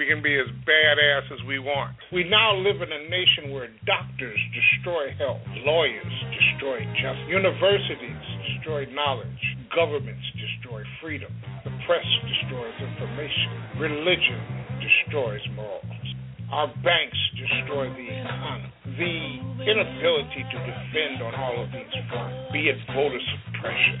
We can be as badass as we want. We now live in a nation where doctors destroy health, lawyers destroy justice, universities destroy knowledge, governments destroy freedom, the press destroys information, religion destroys morals. Our banks destroy the economy. The inability to defend on all of these fronts, be it voter suppression,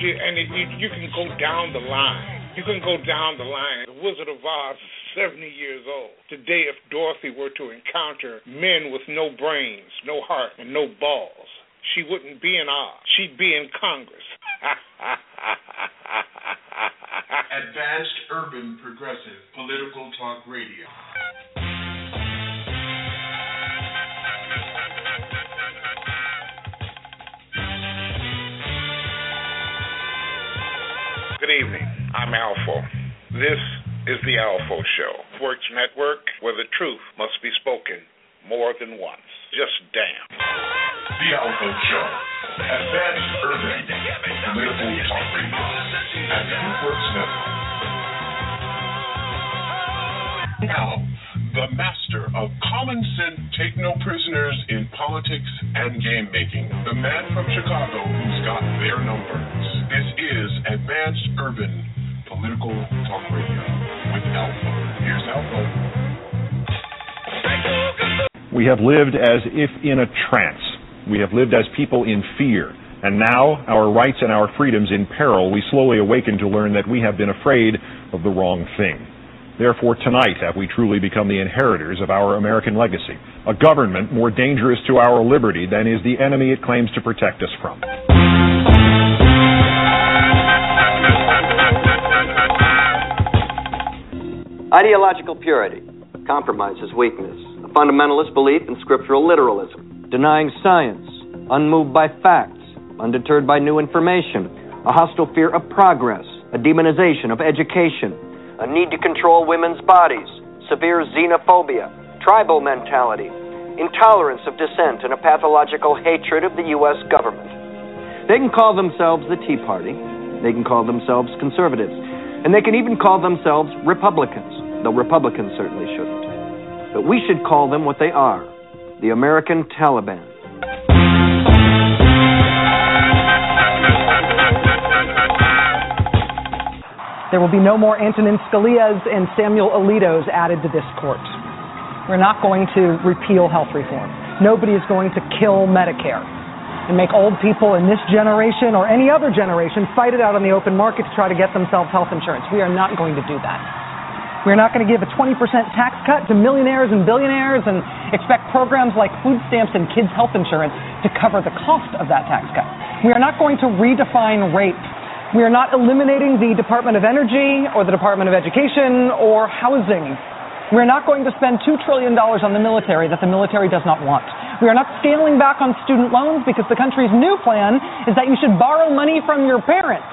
and you can go down the line. You can go down the line. The Wizard of Oz is 70 years old. Today, if Dorothy were to encounter men with no brains, no heart, and no balls, she wouldn't be in Oz. She'd be in Congress. Advanced Urban Progressive Political Talk Radio. Good evening. I'm ALFO. This is the ALFO Show, Works Network, where the truth must be spoken more than once. Just damn. The ALFO Show. Advanced Urban Political Talk Radio. At Truthworks Network. Now, the master of common sense, take no prisoners in politics and game making. The man from Chicago who's got their numbers. This is Advanced Urban Political Talk Radio with ALFO. Here's ALFO. We have lived as if in a trance. We have lived as people in fear. And now, our rights and our freedoms in peril, we slowly awaken to learn that we have been afraid of the wrong thing. Therefore, tonight have we truly become the inheritors of our American legacy, a government more dangerous to our liberty than is the enemy it claims to protect us from. Ideological purity compromises weakness, a fundamentalist belief in scriptural literalism, denying science, unmoved by facts, undeterred by new information, a hostile fear of progress, a demonization of education, a need to control women's bodies, severe xenophobia, tribal mentality, intolerance of dissent, and a pathological hatred of the U.S. government. They can call themselves the Tea Party, they can call themselves conservatives, and they can even call themselves Republicans, though Republicans certainly shouldn't. But we should call them what they are the American Taliban. There will be no more Antonin Scalia's and Samuel Alito's added to this court. We're not going to repeal health reform. Nobody is going to kill Medicare and make old people in this generation or any other generation fight it out on the open market to try to get themselves health insurance. We are not going to do that. We're not going to give a 20% tax cut to millionaires and billionaires and expect programs like food stamps and kids' health insurance to cover the cost of that tax cut. We are not going to redefine rape we are not eliminating the Department of Energy or the Department of Education or housing. We are not going to spend $2 trillion on the military that the military does not want. We are not scaling back on student loans because the country's new plan is that you should borrow money from your parents.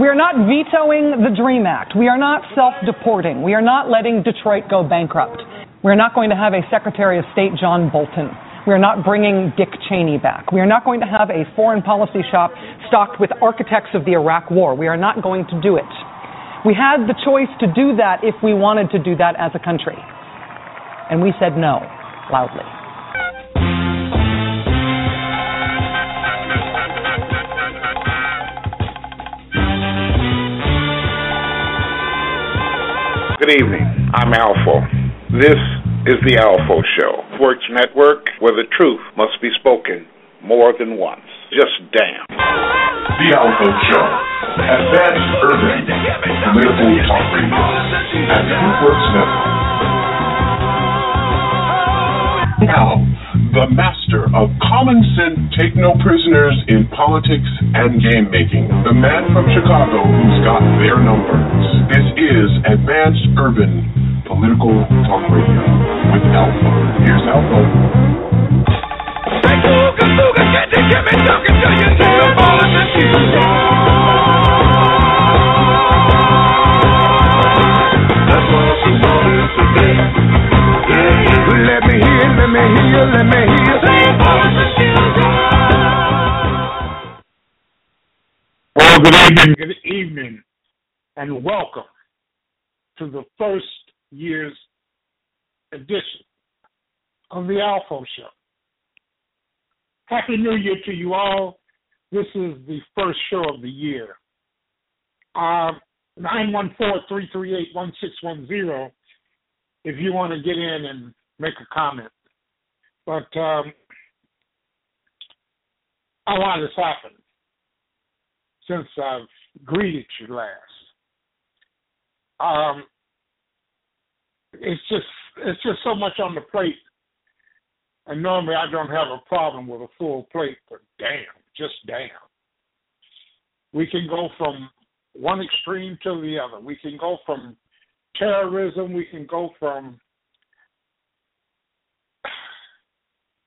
We are not vetoing the DREAM Act. We are not self deporting. We are not letting Detroit go bankrupt. We are not going to have a Secretary of State, John Bolton. We are not bringing Dick Cheney back. We are not going to have a foreign policy shop stocked with architects of the Iraq War. We are not going to do it. We had the choice to do that if we wanted to do that as a country. And we said no, loudly. Good evening. I'm ALFO. This is the ALFO Show, Works Network, where the truth must be spoken more than once. Just damn. The ALFO Show. Advanced Urban Political Talk Radio. At Truthworks Network. Now, the master of common sense take no prisoners in politics and game making. The man from Chicago who's got their numbers. This is Advanced Urban Political Talk Radio with ALFO. Here's ALFO. Let me hear, let me hear, let me hear. Well, good evening, good evening, and welcome to the first year's edition of the ALFO Show. Happy New Year to you all. This is the first show of the year. Uh, 914-338-1610 if you want to get in and make a comment. But um, a lot has happened since I've greeted you last. Um, it's just it's just so much on the plate, and normally I don't have a problem with a full plate, but damn, just damn, we can go from one extreme to the other. We can go from terrorism. We can go from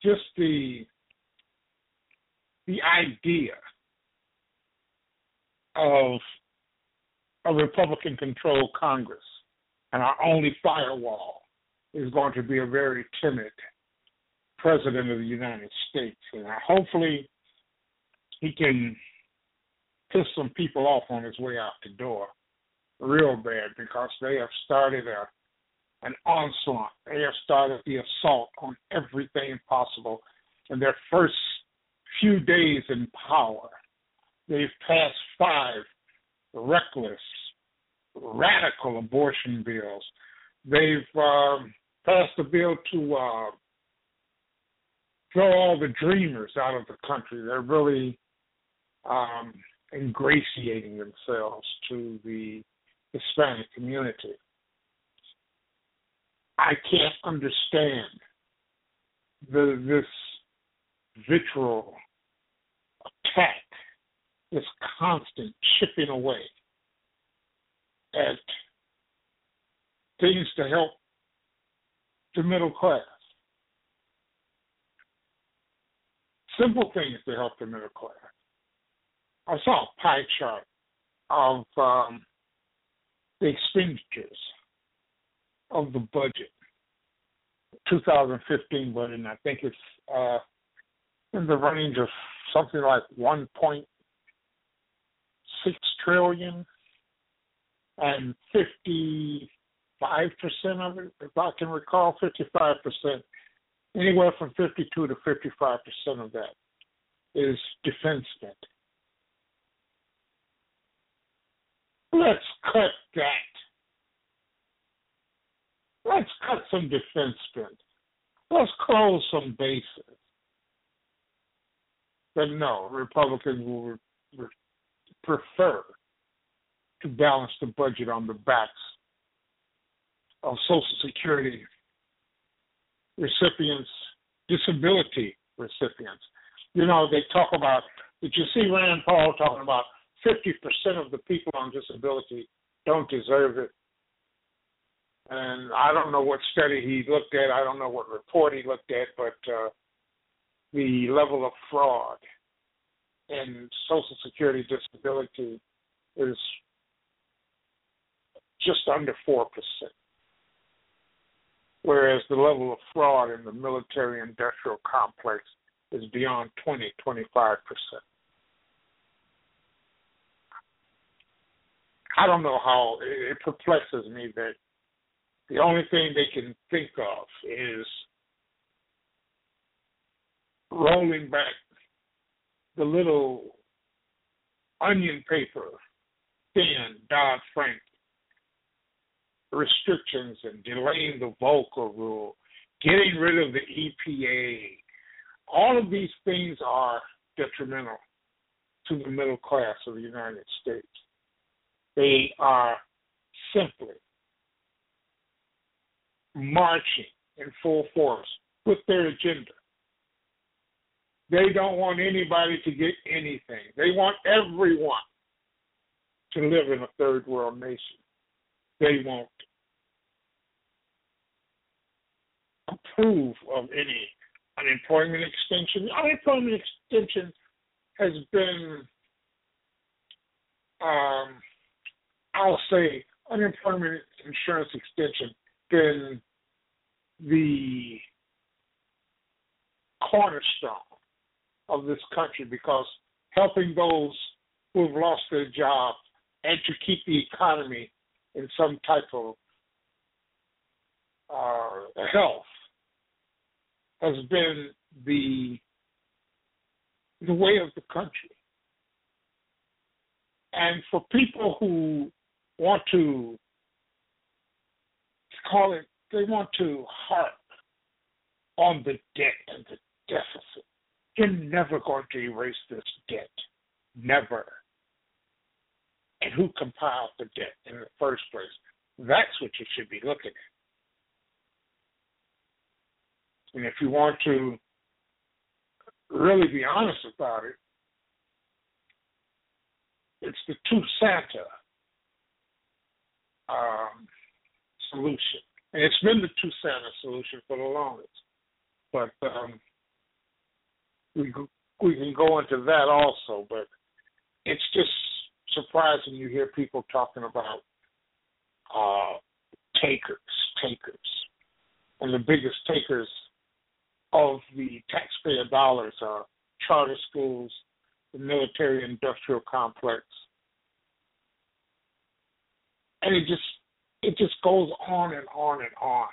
just the the idea of a Republican controlled Congress and our only firewall is going to be a very timid president of the United States. And hopefully he can piss some people off on his way out the door real bad because they have started a an onslaught. They have started the assault on everything possible in their first few days in power. They've passed five reckless, radical abortion bills. They've um, passed a bill to uh, throw all the dreamers out of the country. They're really um, ingratiating themselves to the Hispanic community. I can't understand the this vitriol attack, this constant chipping away at things to help the middle class. Simple things to help the middle class. I saw a pie chart of um, the expenditures of the budget, 2015 budget, and I think it's uh, in the range of something like 1.6 trillion, and and 55 percent of it, if I can recall, 55 percent, anywhere from 52 to 55 percent of that is defense spending. Let's cut that. Let's cut some defense spend. Let's close some bases. But no, Republicans will re- re- prefer to balance the budget on the backs of Social Security recipients, disability recipients. You know, they talk about, did you see Rand Paul talking about 50% of the people on disability don't deserve it. And I don't know what study he looked at. I don't know what report he looked at, but uh, the level of fraud in Social Security disability is just under 4%, whereas the level of fraud in the military industrial complex is beyond 20, 25%. I don't know how it perplexes me that the only thing they can think of is rolling back the little onion paper thin Dodd Frank restrictions and delaying the Volcker rule, getting rid of the EPA. All of these things are detrimental to the middle class of the United States. They are simply marching in full force with their agenda. They don't want anybody to get anything. They want everyone to live in a third world nation. They won't approve of any unemployment extension. Unemployment extension has been, um, I'll say, unemployment insurance extension been the cornerstone of this country because helping those who have lost their job and to keep the economy in some type of uh, health has been the the way of the country. And for people who want to call it, they want to harp on the debt and the deficit. You're never going to erase this debt. Never. And who compiled the debt in the first place? That's what you should be looking at. And if you want to really be honest about it, it's the two Santa um, solution. And it's been the two Santa solution for the longest. But um, we we can go into that also, but it's just surprising you hear people talking about uh, takers, takers, and the biggest takers of the taxpayer dollars are charter schools, the military industrial complex, and it just it just goes on and on and on,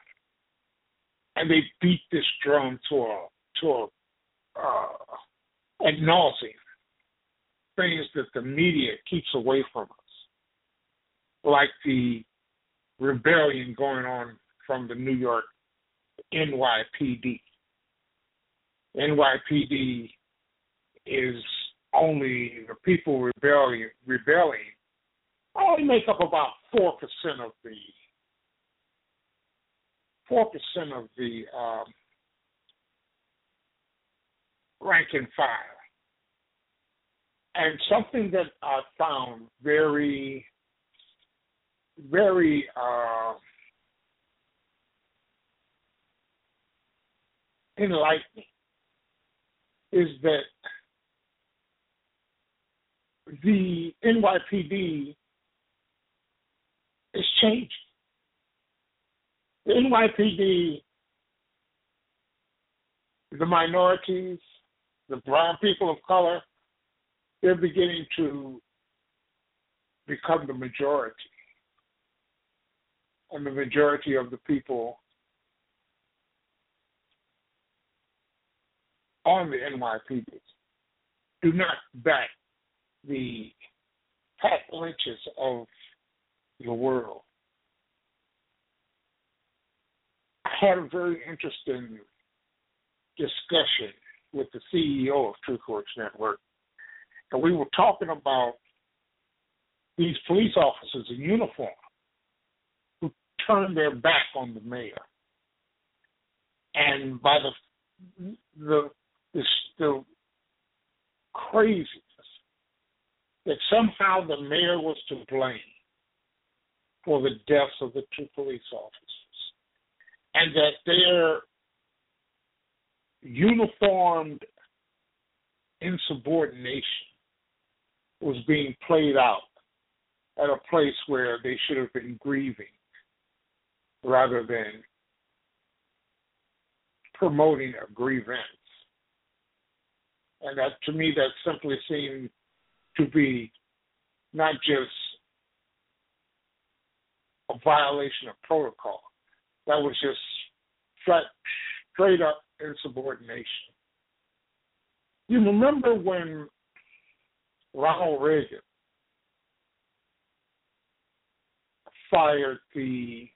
and they beat this drum to a to a uh, ad nauseum things that the media keeps away from us, like the rebellion going on from the New York NYPD. NYPD is only the people rebelling rebelling only make up about four percent of the four percent of the um, rank and file. And something that I found very, very uh, enlightening is that the NYPD is changing. The NYPD, the minorities, the brown people of color, they're beginning to become the majority. And the majority of the people on the NYPD do not back the Pat Lynches of the world. I had a very interesting discussion with the CEO of TruthWorks Network, and we were talking about these police officers in uniform who turned their back on the mayor, and by the the the, the craziness that somehow the mayor was to blame for the deaths of the two police officers, and that their uniformed insubordination was being played out at a place where they should have been grieving rather than promoting a grievance. And that to me that simply seemed to be not just a violation of protocol. That was just straight, straight up insubordination. You remember when Ronald Reagan fired the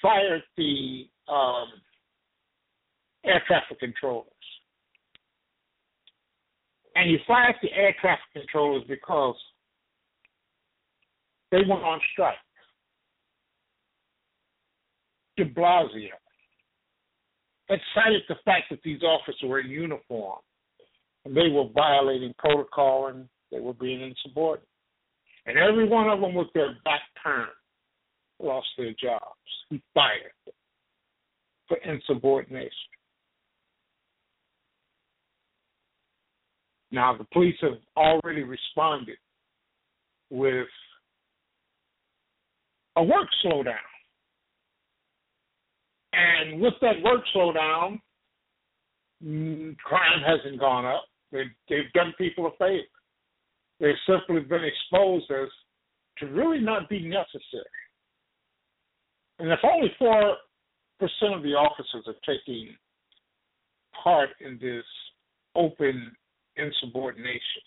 fired the um, air traffic controllers. And he fired the air traffic controllers because they went on strike. De Blasio had cited the fact that these officers were in uniform and they were violating protocol and they were being insubordinate. And every one of them with their back turned lost their jobs. He fired them for insubordination. Now, the police have already responded with a work slowdown. And with that work slowdown, mm, crime hasn't gone up. They've, they've done people a favor. They've simply been exposed as to really not be necessary. And if only 4% of the officers are taking part in this open insubordination,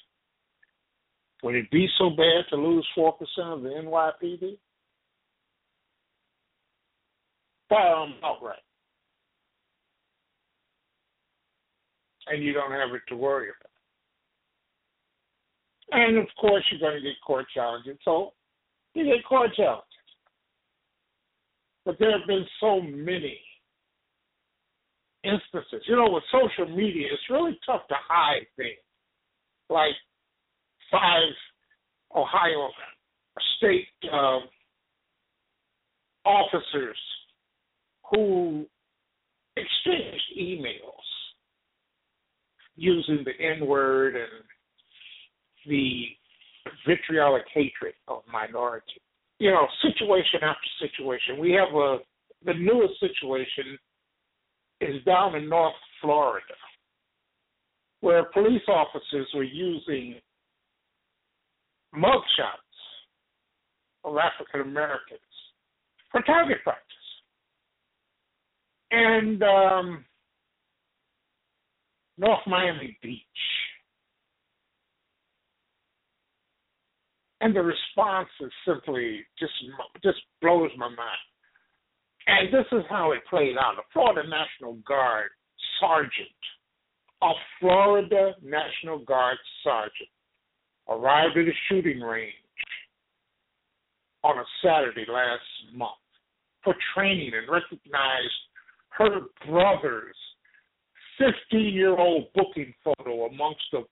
would it be so bad to lose 4% of the NYPD? Fire them outright. And you don't have it to worry about. And of course, you're going to get court challenges. So you get court challenges. But there have been so many instances. You know, with social media, it's really tough to hide things. Like five Ohio state uh, officers who exchanged emails using the N word and the vitriolic hatred of minority. You know, situation after situation. We have a the newest situation is down in North Florida, where police officers were using mugshots of African Americans for target practice. And um, North Miami Beach and the response is simply just just blows my mind. And this is how it played out. A Florida National Guard sergeant, a Florida National Guard sergeant, arrived at a shooting range on a Saturday last month for training and recognized her brother's 15 year old booking photo amongst the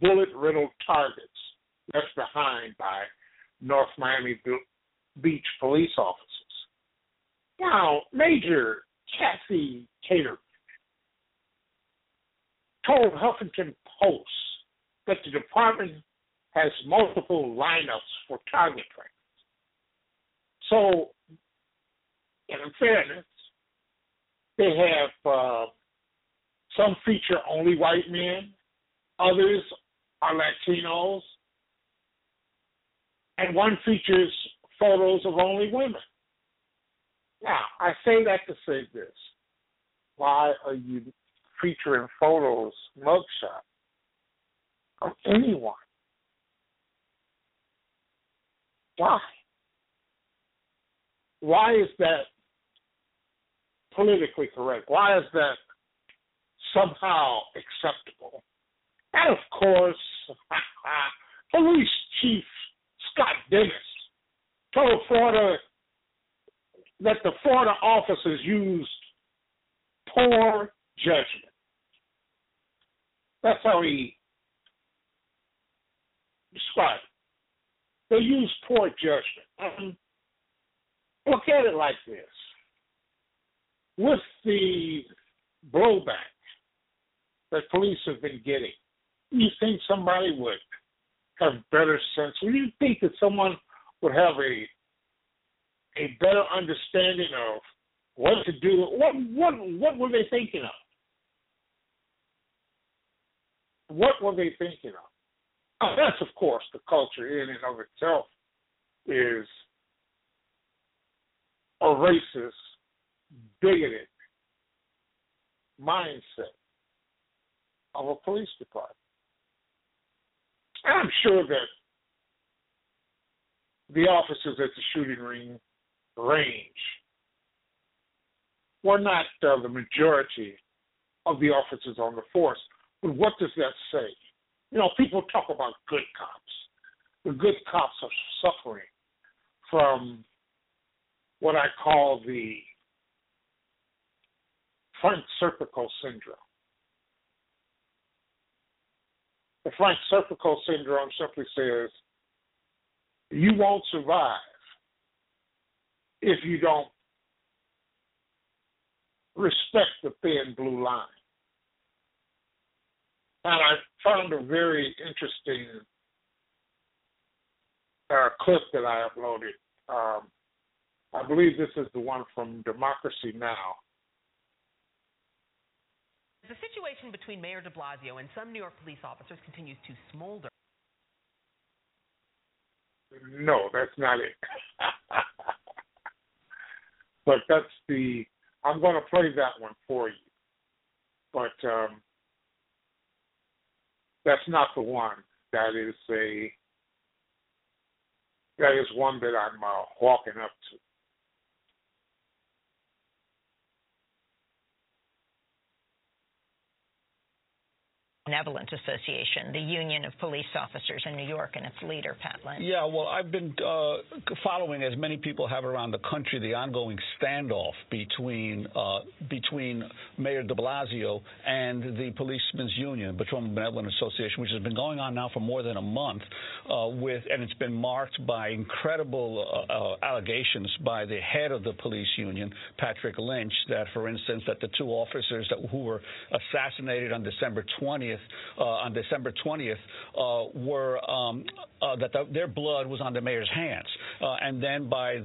bullet riddled targets left behind by North Miami Beach police officers. Now, Major Kathy Cater told Huffington Post that the department has multiple lineups for target practice. So, in fairness, they have uh, some feature only white men, others are Latinos, and one features photos of only women. Now, I say that to say this. Why are you featuring photos, mugshot of anyone? Why? Why is that politically correct? Why is that somehow acceptable? And of course, police chief Scott Dennis told Florida that the Florida officers used poor judgment. That's how he described it. They used poor judgment. Look at it like this. With the blowback that police have been getting, you think somebody would have better sense? Would you think that someone would have a a better understanding of what to do? What what what were they thinking of? What were they thinking of? That's of course the culture in and of itself is a racist, bigoted mindset of a police department. I'm sure that the officers at the shooting ring range were not uh, the majority of the officers on the force. But what does that say? You know, people talk about good cops. The good cops are suffering from what I call the Frank Serpico syndrome. The Frank Serpico syndrome simply says you won't survive if you don't respect the thin blue line. And I found a very interesting uh, clip that I uploaded. Um, I believe this is the one from Democracy Now! The situation between Mayor de Blasio and some New York police officers continues to smolder. No, that's not it. but that's the. I'm going to play that one for you. But um, that's not the one. That is a. That is one that I'm uh, walking up to. Benevolent Association, the union of police officers in New York, and its leader, Pat Lynch. Yeah, well, I've been uh, following, as many people have around the country, the ongoing standoff between uh, between Mayor De Blasio and the Policemen's Union, Patrolman Benevolent Association, which has been going on now for more than a month, uh, with and it's been marked by incredible uh, uh, allegations by the head of the police union, Patrick Lynch, that, for instance, that the two officers that who were assassinated on December 20th 20th, uh, on December 20th, uh, were um, uh, that the, their blood was on the mayor's hands, and then by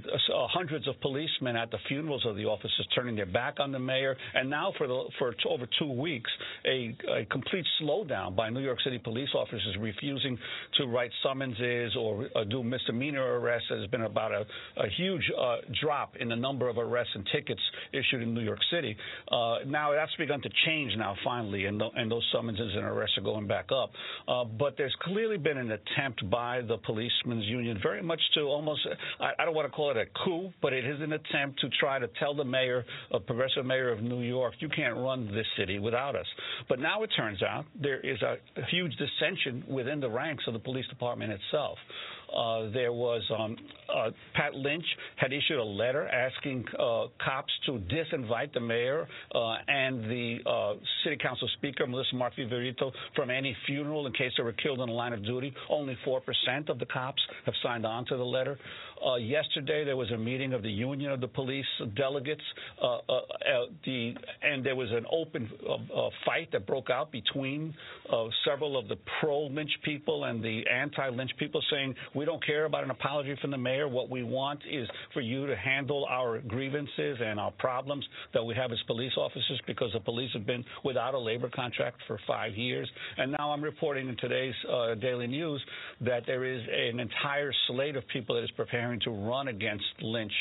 hundreds of policemen at the funerals of the officers turning their back on the mayor, and now for the, for t- over two weeks, a, a complete slowdown by New York City police officers refusing to write summonses or uh, do misdemeanor arrests. There's been about a, a huge uh, drop in the number of arrests and tickets issued in New York City. Uh, now that's begun to change now finally, and, the, and those summonses and arrests are going back up. Uh, but there's clearly been an attempt by the policemen's union, very much to almost, I, I, don't want to call it a coup, but it is an attempt to try to tell the mayor, a progressive mayor of New York, you can't run this city without us. But now it turns out there is a, huge dissension within the ranks of the police department itself. Uh, there was um, uh, Pat Lynch had issued a letter asking uh, cops to disinvite the mayor uh, and the uh, city council speaker, Melissa From any funeral in case they were killed in the line of duty. Only 4% of the cops have signed on to the letter. Uh, yesterday, there was a meeting of the Union of the Police delegates, uh, uh, uh, the, and there was an open fight that broke out between several of the pro-Lynch people and the anti-Lynch people saying we don't care about an apology from the mayor. What we want is for you to handle our grievances and our problems that we have as police officers because the police have been without a labor contract for five years. And now I'm reporting in today's uh, Daily News that there is an entire slate of people that is preparing to run against Lynch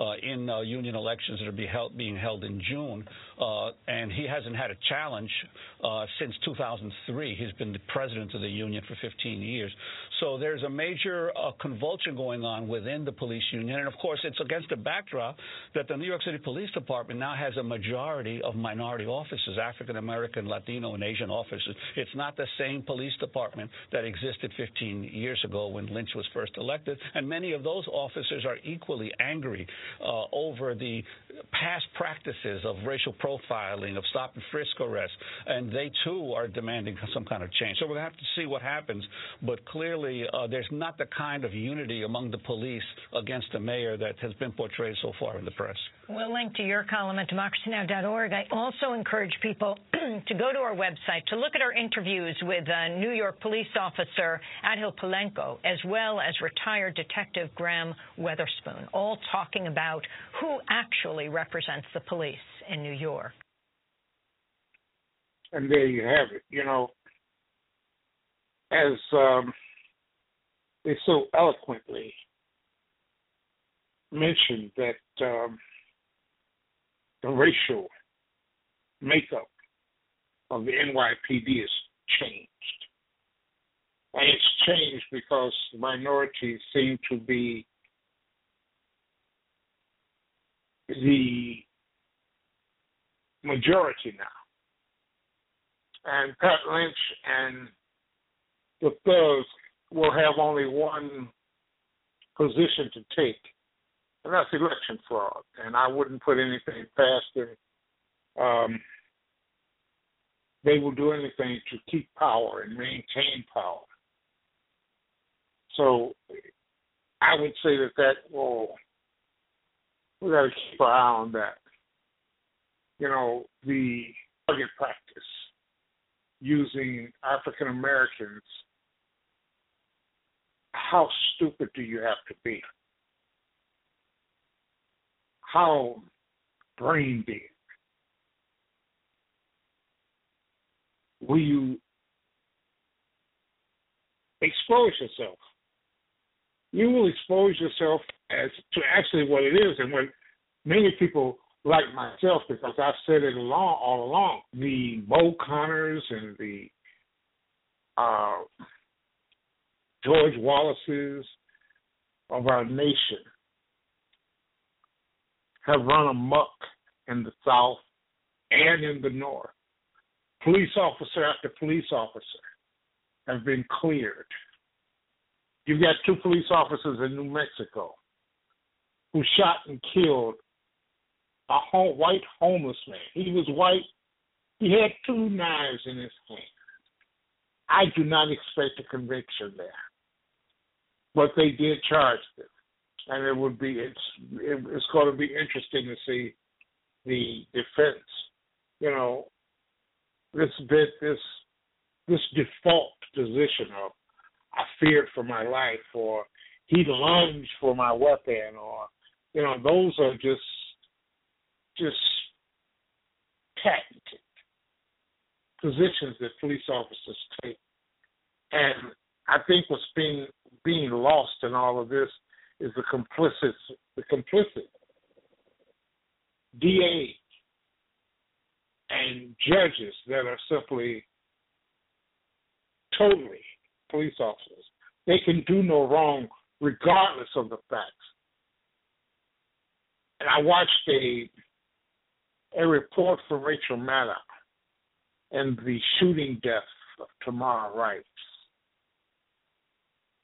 uh, in uh, union elections that are be held, being held in June. Uh, and he hasn't had a challenge uh, since 2003. He's been the president of the union for 15 years. So there's a major uh, convulsion going on within the police union. And of course, it's against the backdrop that the New York City Police Department now has a majority of minority officers, African American, Latino, and Asian officers. It's not the same police department that existed 15 years ago when Lynch was first elected. And many of those officers are equally angry uh, over the past practices of racial profiling, of stop and frisk arrests. And they too are demanding some kind of change. So we're going to have to see what happens. But clearly, uh, there's not the kind of unity among the police against the mayor that has been portrayed so far in the press. We'll link to your column at democracynow.org. I also encourage people to go to our website to look at our interviews with uh, New York police officer Adhyl Polanco, as well as retired detective Graham Weatherspoon, all talking about who actually represents the police in New York. And there you have it. You know, as um, they so eloquently mentioned that um, the racial makeup of the NYPD has changed. And it's changed because minorities seem to be the majority now. And Pat Lynch and the thugs will have only one position to take, and that's election fraud. And I wouldn't put anything past them um, they will do anything to keep power and maintain power. So I would say that that will we got to keep our eye on that. You know, the target practice using African Americans. How stupid do you have to be? How brain dead will you expose yourself? You will expose yourself as to actually what it is, and what many people like myself, because I've said it along all along, the Mo Connors and the uh, George Wallaces of our nation have run amok in the South and in the North. Police officer after police officer have been cleared. You've got two police officers in New Mexico who shot and killed a home, white homeless man. He was white. He had two knives in his hand. I do not expect a conviction there, but they did charge them, and it would be it's it's going to be interesting to see the defense. You know, this bit this this default position of I feared for my life or he lunged for my weapon or you know those are just just patented positions that police officers take and I think what's being being lost in all of this is the complicit the complicit DA and judges that are simply totally police officers. They can do no wrong regardless of the facts. And I watched a a report from Rachel Maddow and the shooting death of Tamir Rice.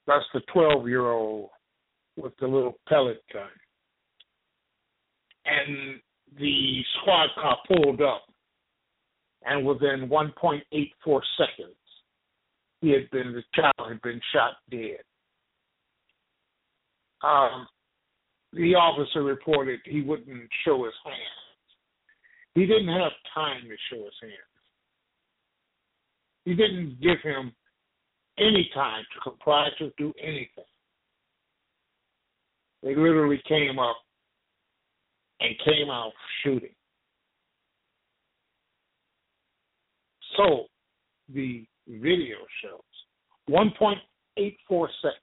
That's the 12 year old with the little pellet gun. And the squad car pulled up and within 1.84 seconds, he had been the child had been shot dead. Um, the officer reported he wouldn't show his hands. He didn't have time to show his hands. He didn't give him any time to comply to do anything. They literally came up and came out shooting. So the video shows 1.84 seconds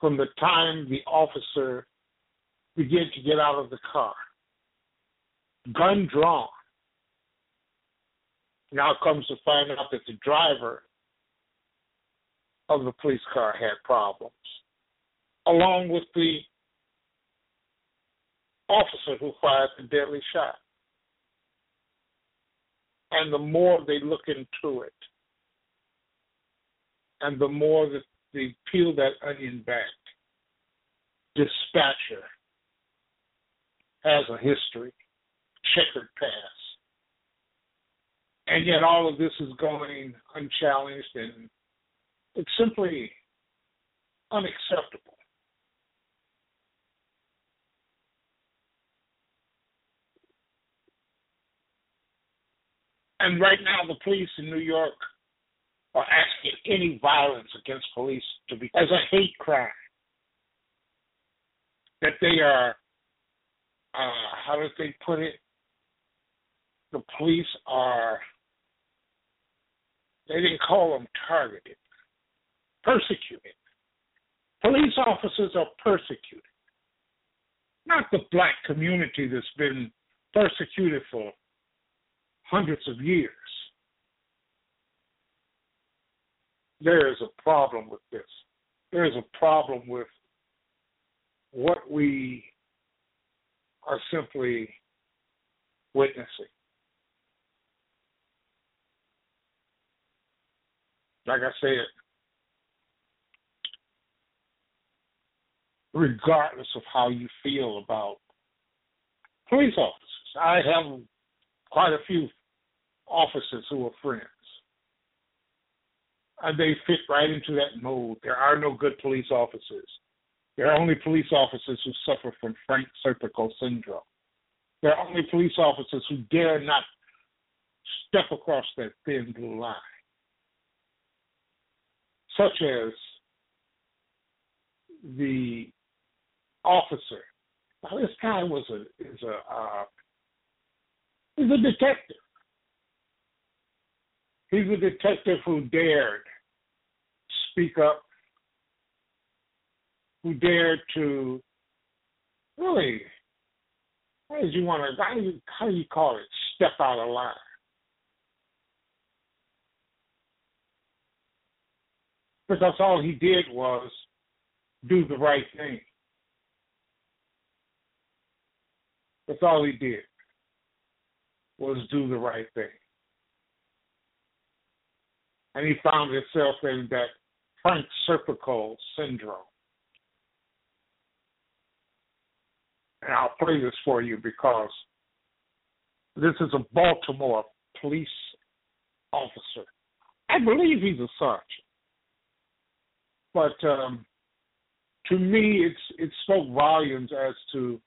from the time the officer began to get out of the car, gun drawn. Now comes to find out that the driver of the police car had problems, along with the officer who fired the deadly shot. And the more they look into it, and the more that they peel that onion back, dispatcher has a history, checkered past. And yet all of this is going unchallenged and it's simply unacceptable. And right now, the police in New York are asking any violence against police to be as a hate crime. That they are, uh, how did they put it? The police are, they didn't call them targeted, persecuted. Police officers are persecuted. Not the black community that's been persecuted for hundreds of years. There is a problem with this. There is a problem with what we are simply witnessing. Like I said, regardless of how you feel about police officers, I have quite a few officers who are friends. And they fit right into that mold. There are no good police officers. There are only police officers who suffer from Frank Serpico syndrome. There are only police officers who dare not step across that thin blue line, such as the officer. Now, this guy was a is a uh, he's a detective. He's a detective who dared speak up, who dared to really how did you want to how do you how do you call it step out of line? Because all he did was do the right thing. That's all he did was do the right thing. And he found himself in that Frank Serpico syndrome. And I'll play this for you because this is a Baltimore police officer. I believe he's a sergeant, but um, to me, it's it spoke volumes as to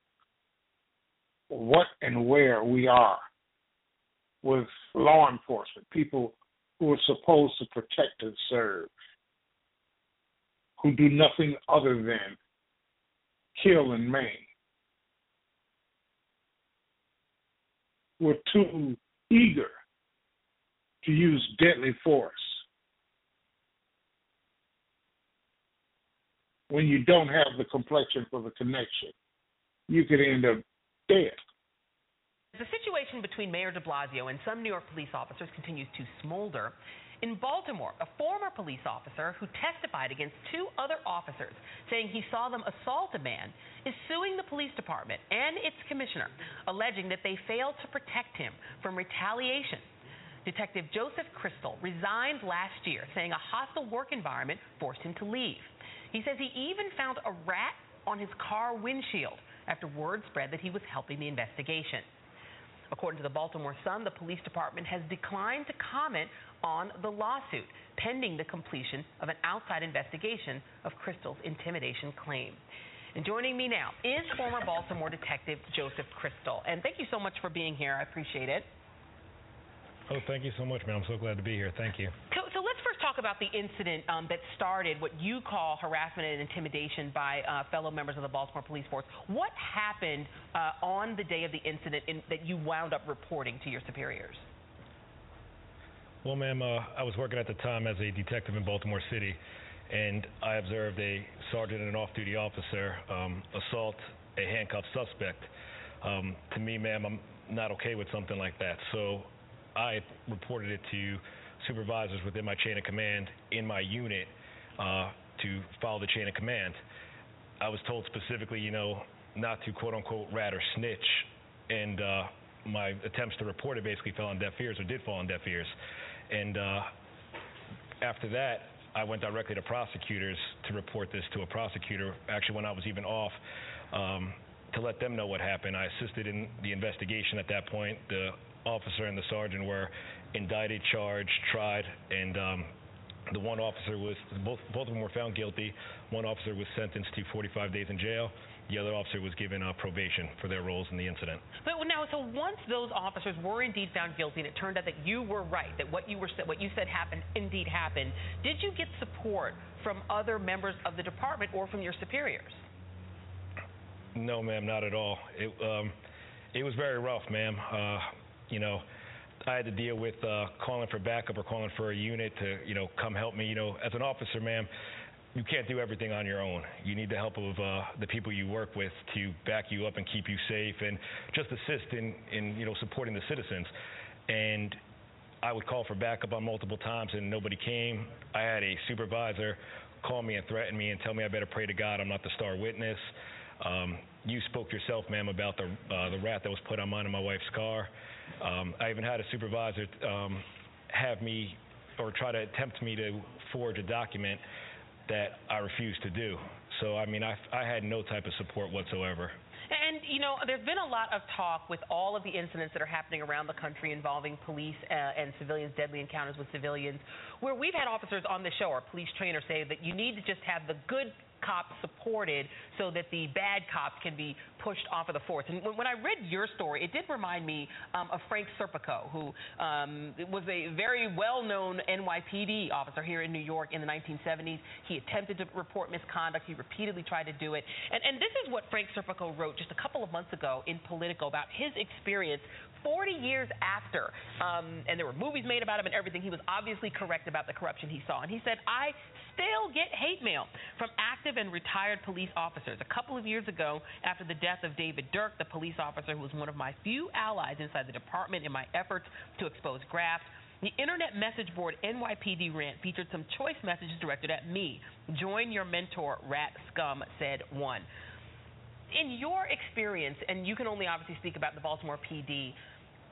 what and where we are with law enforcement, people who are supposed to protect and serve, who do nothing other than kill and maim. were too eager to use deadly force when you don't have the complexion for the connection, you could end up dead. The situation between Mayor de Blasio and some New York police officers continues to smolder. In Baltimore, a former police officer who testified against two other officers saying he saw them assault a man is suing the police department and its commissioner, alleging that they failed to protect him from retaliation. Detective Joseph Crystal resigned last year, saying a hostile work environment forced him to leave. He says he even found a rat on his car windshield after word spread that he was helping the investigation. According to the Baltimore Sun, the police department has declined to comment on the lawsuit, pending the completion of an outside investigation of Crystal's intimidation claim. And joining me now is former Baltimore detective Joseph Crystal. And thank you so much for being here. I appreciate it. Oh, thank you so much, man. I'm so glad to be here. Thank you. So, so let's first talk about the incident um, that started what you call harassment and intimidation by uh, fellow members of the Baltimore Police Force. What happened uh, on the day of the incident in, that you wound up reporting to your superiors? Well, ma'am, uh, I was working at the time as a detective in Baltimore City, and I observed a sergeant and an off-duty officer um, assault a handcuffed suspect. Um, to me, ma'am, I'm not okay with something like that. So I reported it to supervisors within my chain of command in my unit uh, to follow the chain of command. I was told specifically, you know, not to quote unquote rat or snitch, and uh, my attempts to report it basically fell on deaf ears or did fall on deaf ears. And uh, after that, I went directly to prosecutors to report this to a prosecutor. Actually, when I was even off, um, to let them know what happened. I assisted in the investigation at that point. The officer and the sergeant were indicted, charged, tried, and um, the one officer was both both of them were found guilty. One officer was sentenced to 45 days in jail. The other officer was given uh, probation for their roles in the incident. But now, so once those officers were indeed found guilty, and it turned out that you were right, that what you were what you said happened indeed happened, did you get support from other members of the department or from your superiors? No, ma'am, not at all. It um, it was very rough, ma'am. Uh, you know, I had to deal with uh, calling for backup or calling for a unit to, you know, come help me. You know, as an officer, ma'am, you can't do everything on your own. You need the help of uh, the people you work with to back you up and keep you safe, and just assist in, in you know, supporting the citizens. And I would call for backup on multiple times, and nobody came. I had a supervisor call me and threaten me and tell me I better pray to God I'm not the star witness. Um, you spoke yourself, ma'am, about the uh, the rat that was put on mine and my wife's car. Um, I even had a supervisor um, have me or try to attempt me to forge a document that I refused to do. So, I mean, I, I had no type of support whatsoever. And, you know, there's been a lot of talk with all of the incidents that are happening around the country involving police uh, and civilians, deadly encounters with civilians, where we've had officers on the show, our police trainers, say that you need to just have the good cops supported so that the bad cops can be pushed off of the force. And when I read your story, it did remind me um, of Frank Serpico, who um, was a very well-known NYPD officer here in New York in the 1970s. He attempted to report misconduct. He repeatedly tried to do it. And, and this is what Frank Serpico wrote just a couple of months ago in Politico about his experience 40 years after, um, and there were movies made about him and everything, he was obviously correct about the corruption he saw. And he said, I still get hate mail from active and retired police officers. A couple of years ago, after the death of David Durk, the police officer who was one of my few allies inside the department in my efforts to expose graft, the internet message board NYPD Rant featured some choice messages directed at me. Join your mentor, Rat Scum, said one. In your experience, and you can only obviously speak about the Baltimore PD,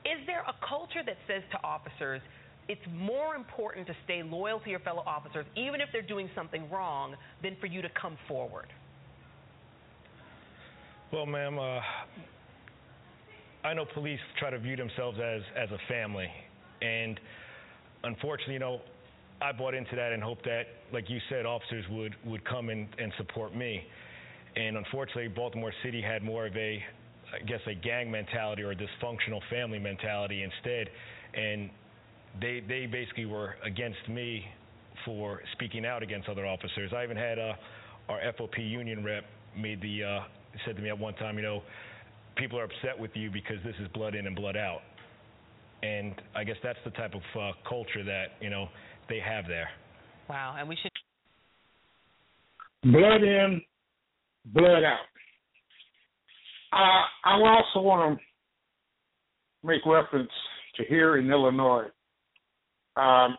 is there a culture that says to officers, it's more important to stay loyal to your fellow officers, even if they're doing something wrong, than for you to come forward? Well, ma'am, uh, I know police try to view themselves as as a family, and unfortunately, you know, I bought into that and hoped that, like you said, officers would would come and, and support me. And unfortunately, Baltimore City had more of a, I guess, a gang mentality or a dysfunctional family mentality instead, and they they basically were against me for speaking out against other officers. I even had uh, our FOP union rep made the uh, said to me at one time, you know, people are upset with you because this is blood in and blood out. And I guess that's the type of uh, culture that, you know, they have there. Wow. And we should. Blood in, blood out. Uh, I also want to make reference to here in Illinois. Um,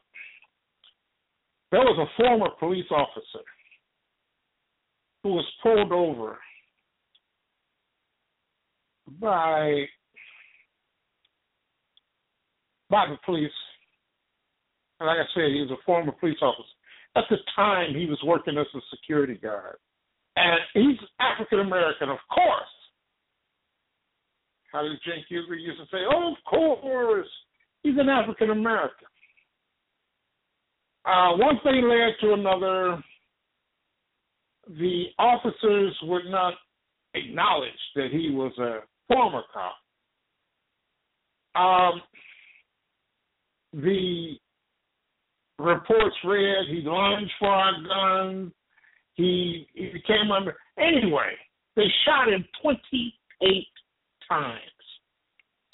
there was a former police officer who was pulled over by by the police. And like I said, he was a former police officer. At the time, he was working as a security guard. And he's African American, of course. How did Cenk Uygur used to say, oh, of course, he's an African American. Uh, one thing led to another. The officers would not acknowledge that he was a former cop. Um, the reports read he lunged for a gun. He, he became under. Anyway, they shot him 28 times.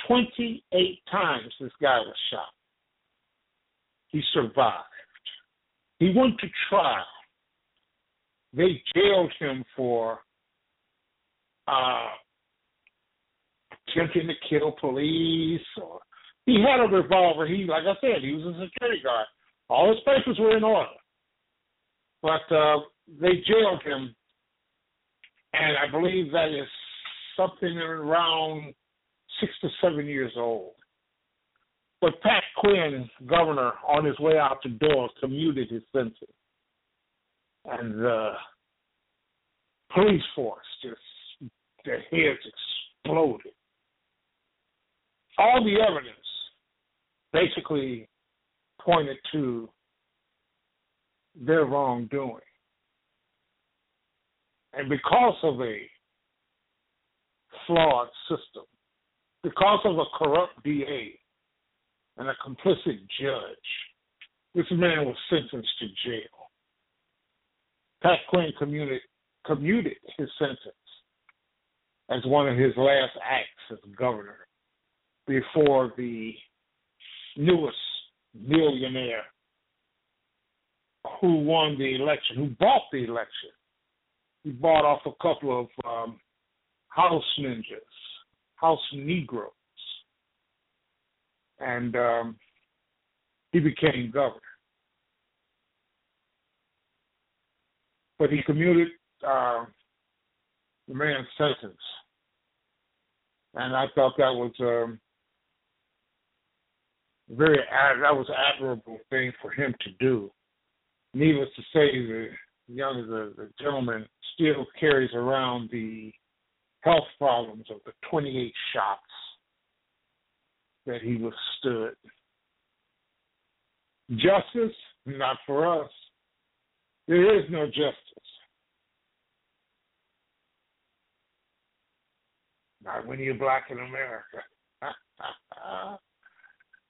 28 times this guy was shot. He survived. He went to trial. They jailed him for uh, attempting to kill police or he had a revolver. He like I said, he was a security guard. All his papers were in order. But uh they jailed him and I believe that is something around six to seven years old. But Pat Quinn, governor, on his way out the door, commuted his sentence. And the police force just, their heads exploded all the evidence basically pointed to their wrongdoing. And because of a flawed system, because of a corrupt DA and a complicit judge, this man was sentenced to jail. Pat Quinn commuted, commuted his sentence as one of his last acts as governor before the newest millionaire who won the election, who bought the election. He bought off a couple of um, house ninjas, house Negroes, and um, he became governor. But he commuted uh, the man's sentence, and I thought that was um, very that was an admirable thing for him to do. Needless to say, the young the, the gentleman still carries around the health problems of the 28 shots that he withstood. Justice, not for us. There is no justice. Not when you're black in America.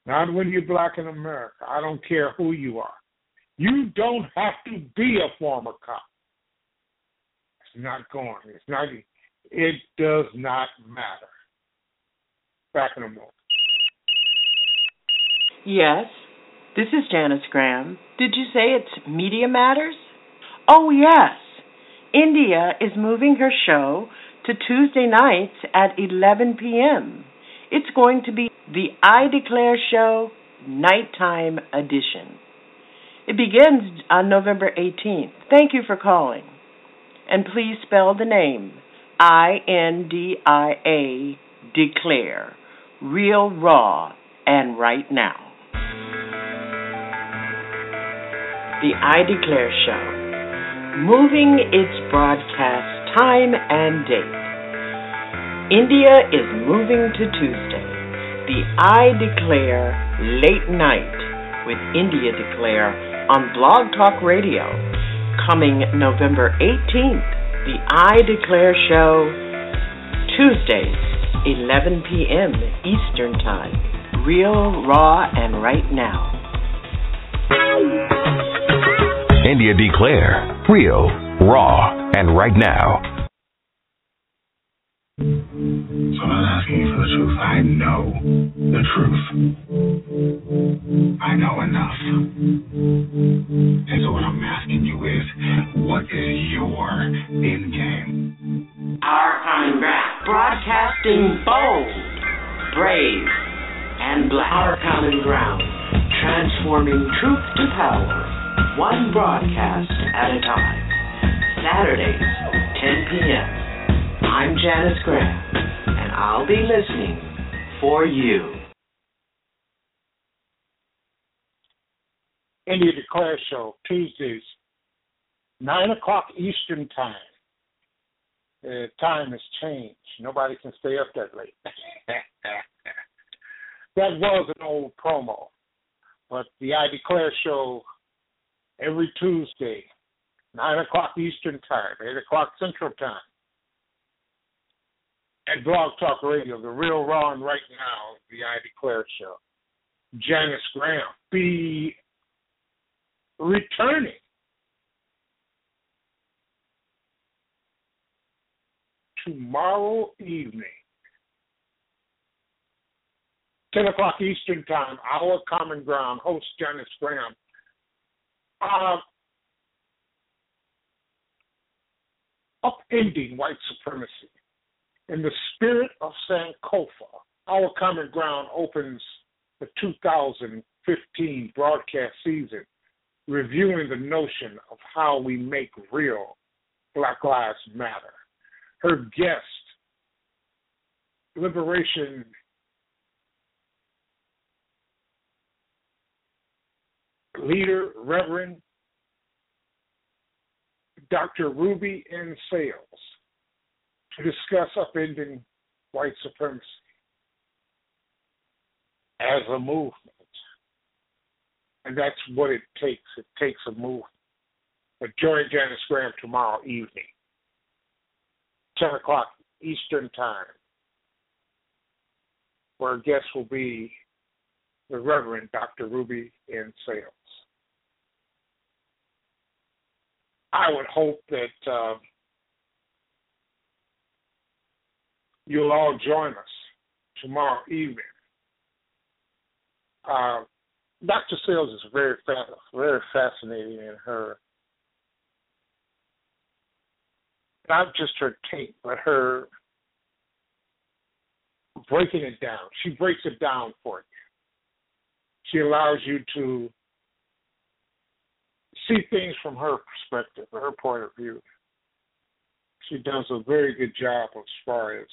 Not when you're black in America. I don't care who you are. You don't have to be a former cop. It's not going. It's not. It does not matter. Back in a moment. Yes, this is Janice Graham. Did you say it's Media Matters? Oh, yes. India is moving her show to Tuesday nights at 11 p.m. It's going to be the I Declare Show Nighttime Edition. It begins on November 18th. Thank you for calling. And please spell the name I N D I A Declare. Real, raw, and right now. The I Declare Show. Moving its broadcast time and date. India is moving to Tuesday. The I Declare Late Night with India Declare on Blog Talk Radio. Coming November 18th, the I Declare Show, Tuesdays, 11 p.m. Eastern Time. Real, raw, and right now. India Declare. Real, raw, and right now. So I'm not asking you for the truth. I know the truth. I know enough. And so what I'm asking you is, what is your end game? Our common ground. Broadcasting bold, brave, and black. Our common ground. Transforming truth to power. One broadcast at a time. Saturdays, 10 p.m. I'm Janice Graham, and I'll be listening for you. India Declare Show, Tuesdays, 9 o'clock Eastern Time. The time has changed. Nobody can stay up that late. that was an old promo. But the I Declare Show, every Tuesday, 9 o'clock Eastern Time, 8 o'clock Central Time at Blog Talk Radio, the real raw and right now, the I Declare show. Janice Graham be returning tomorrow evening, 10 o'clock Eastern Time, our common ground, host Janice Graham. Uh, upending white supremacy in the spirit of Sankofa, our common ground opens the 2015 broadcast season reviewing the notion of how we make real Black Lives Matter. Her guest, Liberation leader, Reverend Dr. Ruby N. Sales to discuss upending white supremacy as a movement. And that's what it takes. It takes a movement. But join Janice Graham tomorrow evening, 10 o'clock Eastern Time, where our guest will be the Reverend Dr. Ruby N. Sales. I would hope that uh, you'll all join us tomorrow evening. Uh, Dr. Sales is very very fascinating in her not just her tape, but her breaking it down. She breaks it down for you. She allows you to see things from her perspective, her point of view. She does a very good job as far as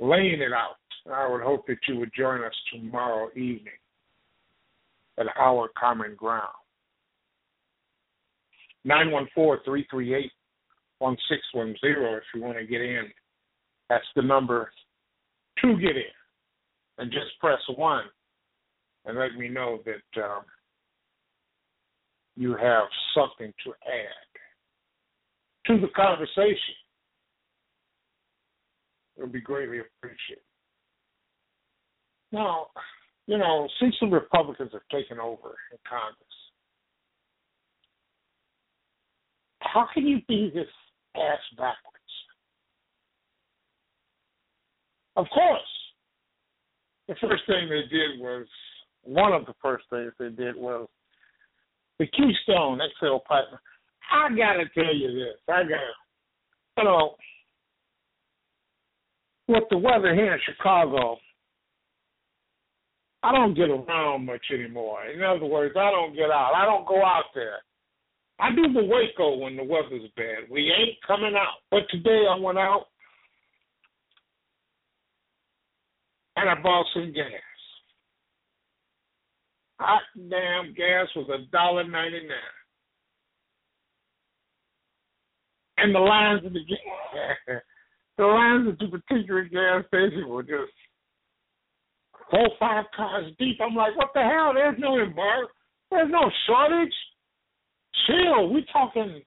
laying it out. I would hope that you would join us tomorrow evening at our common ground. 914-338-1414. one six one zero if you want to get in. That's the number to get in, and just press one and let me know that um, you have something to add to the conversation. It would be greatly appreciated. Now, you know, since the Republicans have taken over in Congress, how can you be this ass backwards? Of course, the first thing they did was one of the first things they did was the Keystone XL pipeline. I gotta tell you this. I gotta, you know, with the weather here in Chicago, I don't get around much anymore. In other words, I don't get out. I don't go out there. I do the Waco when the weather's bad. We ain't coming out. But today I went out and I bought some gas. Hot damn gas was a dollar ninety nine. And the lines at the the lines at the particular gas station were just four, five cars deep. I'm like, what the hell? There's no embargo. There's no shortage. Chill. We're talking.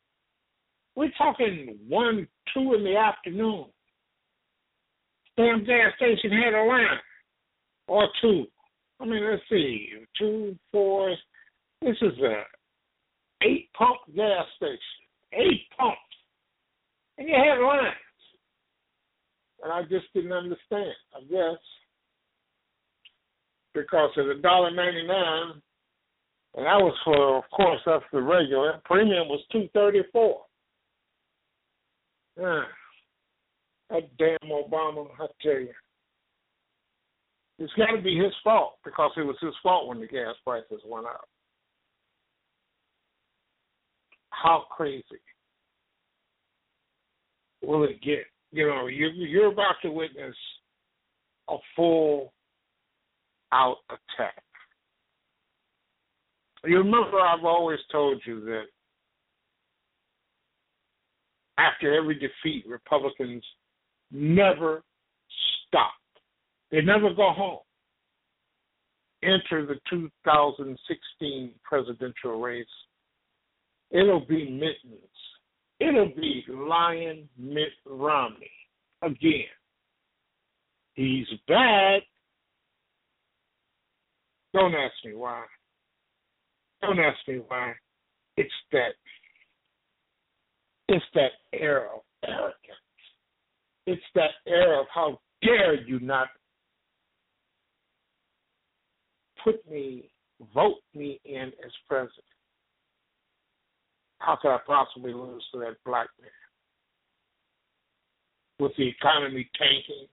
we're talking one, two in the afternoon. Damn gas station had a line or two. I mean, let's see, two, four. This is a eight pump gas station, eight pumps, and you had lines, and I just didn't understand. I guess because at a dollar ninety nine, and that was for, of course, that's the regular. Premium was two thirty four. Yeah, that damn Obama, I tell you. It's got to be his fault because it was his fault when the gas prices went up. How crazy will it get? You know, you're, you're about to witness a full out attack. You remember, I've always told you that after every defeat, Republicans never stop they never go home. Enter the 2016 presidential race. It'll be Mittens. It'll be Lion Mitt Romney again. He's bad. Don't ask me why. Don't ask me why. It's that. It's that air of arrogance. It's that air of how dare you not put me, vote me in as president. How could I possibly lose to that black man? With the economy tanking,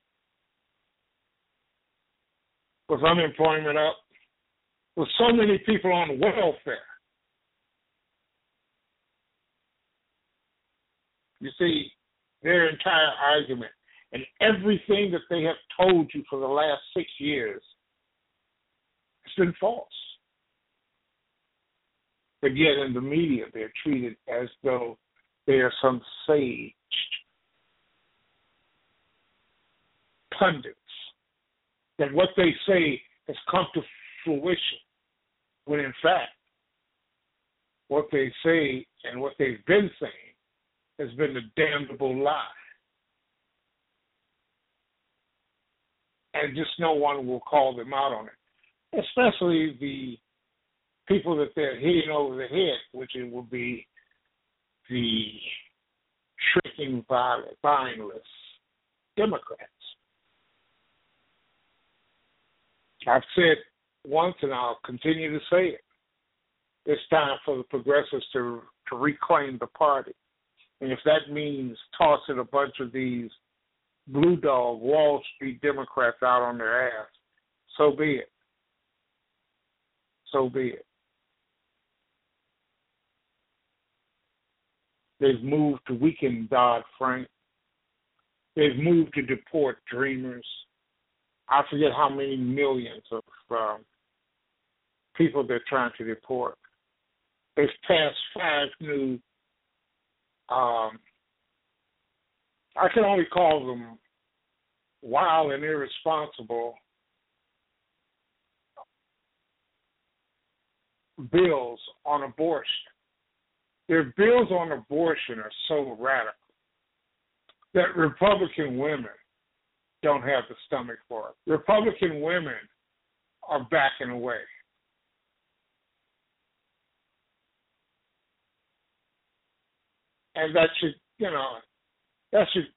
with unemployment up, with so many people on welfare. You see, their entire argument and everything that they have told you for the last six years been false. But yet in the media, they're treated as though they are some sage pundits. That what they say has come to fruition, when in fact, what they say and what they've been saying has been a damnable lie. And just no one will call them out on it especially the people that they're hitting over the head, which it will be the tricking, spineless Democrats. I've said once, and I'll continue to say it. It's time for the progressives to to reclaim the party, and if that means tossing a bunch of these blue dog Wall Street Democrats out on their ass, so be it so be it. They've moved to weaken Dodd Frank. They've moved to deport dreamers. I forget how many millions of um, people they're trying to deport. They've passed five new um, I can only call them wild and irresponsible bills on abortion. Their bills on abortion are so radical that Republican women don't have the stomach for it. Republican women are backing away. And that should, you know, that should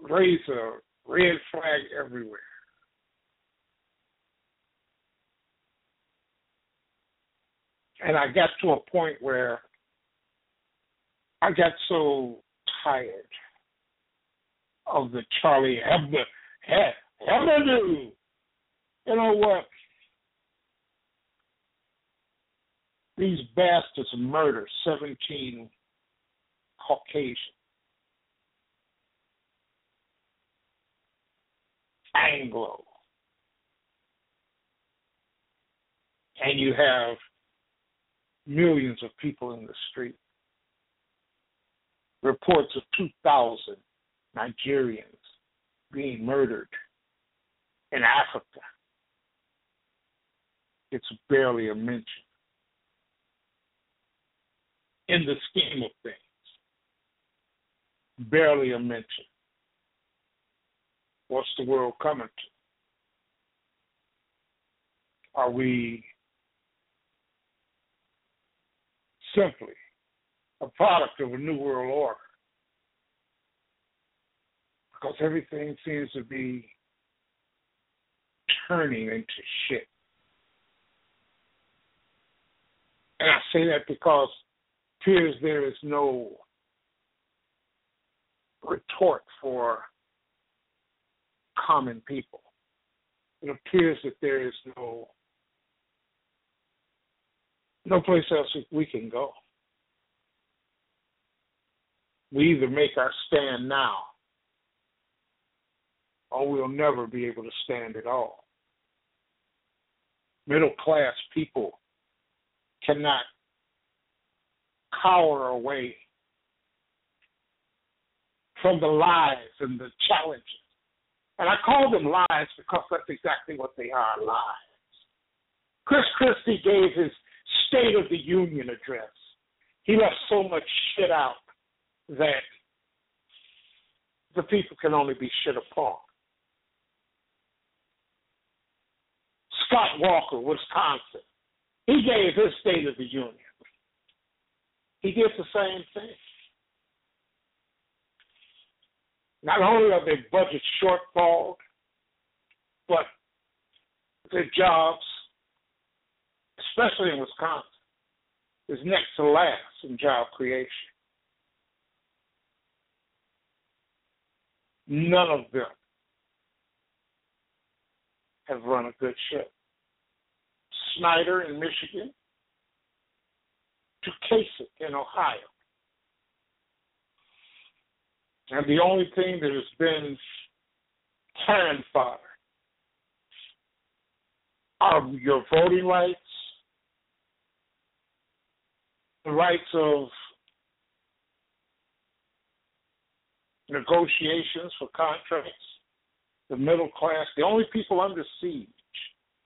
raise a red flag everywhere. And I got to a point where I got so tired of the Charlie Hebdo. You know what? These bastards murdered 17 Caucasians. Anglo. And you have millions of people in the street. Reports of 2,000 Nigerians being murdered in Africa. It's barely a mention in the scheme of things. Barely a mention. What's the world coming to? Are we simply a product of a new world order? Because everything seems to be turning into shit. And I say that because it appears there is no retort for common people. It appears that there is no no place else we can go. We either make our stand now or we'll never be able to stand at all. Middle class people cannot cower away from the lies and the challenges and I call them lies because that's exactly what they are lies. Chris Christie gave his State of the Union address. He left so much shit out that the people can only be shit upon. Scott Walker, Wisconsin, he gave his State of the Union. He did the same thing. Not only are their budget shortfall, but their jobs, especially in Wisconsin, is next to last in job creation. None of them have run a good ship. Snyder in Michigan to Kasich in Ohio. And the only thing that has been cannon fodder are your voting rights, the rights of negotiations for contracts, the middle class. The only people under siege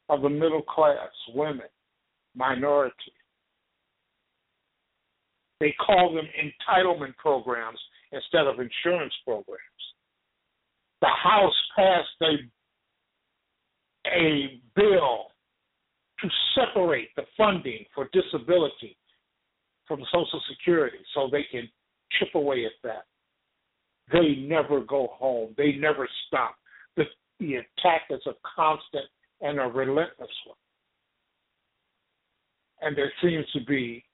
are the middle class, women, minorities. They call them entitlement programs instead of insurance programs. The House passed a a bill to separate the funding for disability from Social Security so they can chip away at that. They never go home. They never stop. The, the attack is a constant and a relentless one. And there seems to be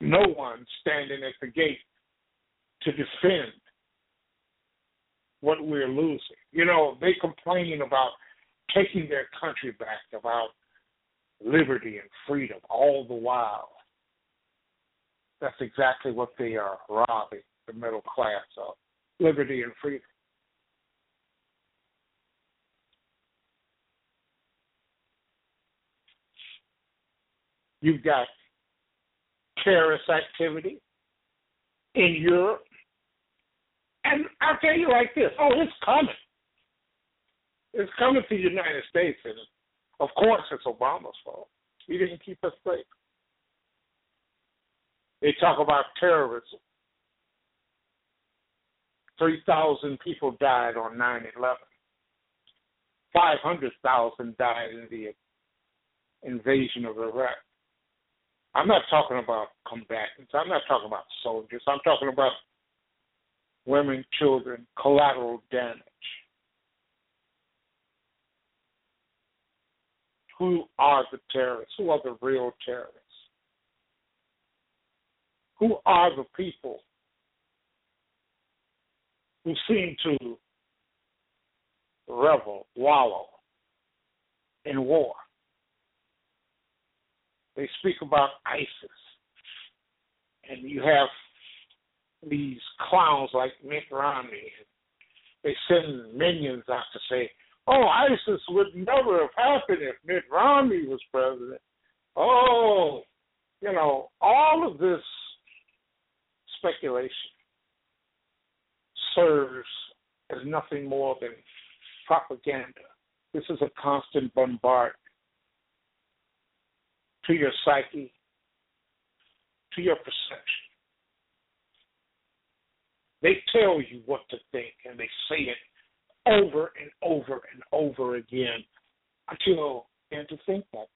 no one standing at the gate to defend what we're losing. You know, they complain about taking their country back, about liberty and freedom, all the while. That's exactly what they are robbing the middle class of liberty and freedom. You've got terrorist activity in Europe And I'll tell you like this oh, it's coming. It's coming to the United States, and of course, it's Obama's fault. He didn't keep us safe. They talk about terrorism. 3,000 people died on 9 11. 500,000 died in the invasion of Iraq. I'm not talking about combatants. I'm not talking about soldiers. I'm talking about women, children, collateral damage. Who are the terrorists? Who are the real terrorists? Who are the people who seem to revel, wallow in war? They speak about ISIS, and you have these clowns like Mitt Romney. They send minions out to say, "Oh, ISIS would never have happened if Mitt Romney was president." Oh, you know, all of this speculation serves as nothing more than propaganda. This is a constant bombardment to your psyche, to your perception. They tell you what to think and they say it over and over and over again until begin to think that way.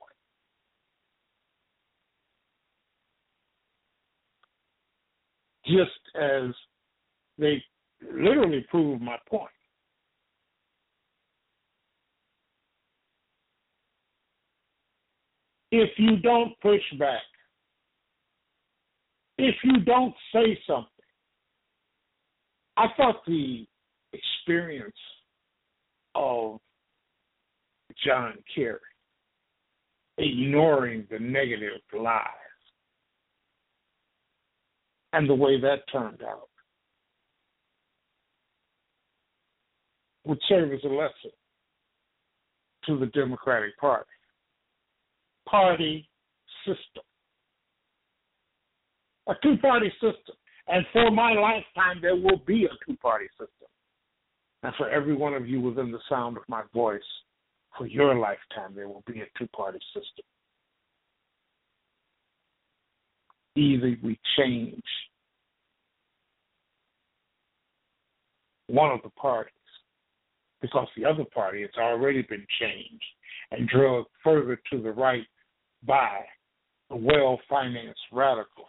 Just as they literally prove my point. if you don't push back, if you don't say something. I thought the experience of John Kerry, ignoring the negative lies, and the way that turned out, would serve as a lesson to the Democratic Party party system. A two party system. And for my lifetime, there will be a two party system. And for every one of you within the sound of my voice, for your lifetime, there will be a two party system. Either we change one of the parties because the other party has already been changed and drug further to the right by the well financed radicals,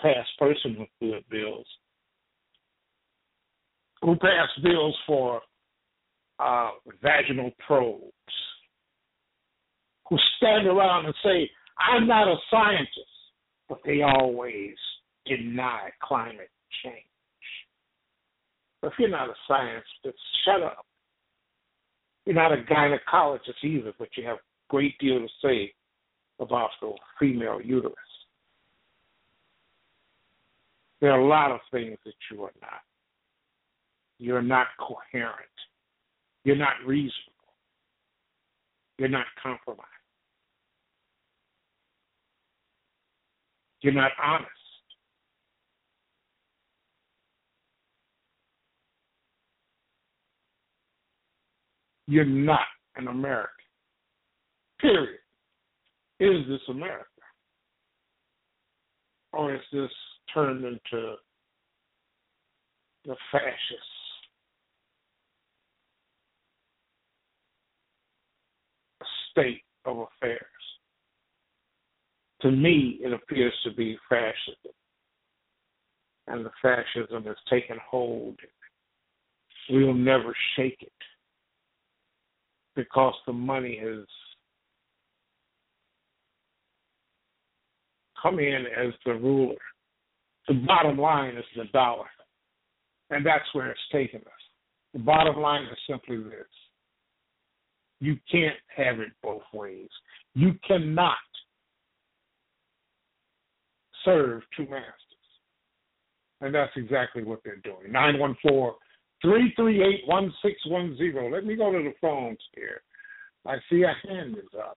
pass personhood bills, who pass bills for uh, vaginal probes, who stand around and say, I'm not a scientist, but they always deny climate change. If you're not a scientist, shut up. You're not a gynecologist either, but you have a great deal to say about the female uterus. There are a lot of things that you are not. You're not coherent. You're not reasonable. You're not compromised. You're not honest. You're not an American. Period is this America? Or is this turned into the fascist state of affairs? To me, it appears to be fascism. And the fascism has taken hold. We'll never shake it because the money has come in as the ruler. The bottom line is the dollar. And that's where it's taken us. The bottom line is simply this you can't have it both ways. You cannot serve two masters. And that's exactly what they're doing. 914 338 1610. Let me go to the phones here. I see a hand is up.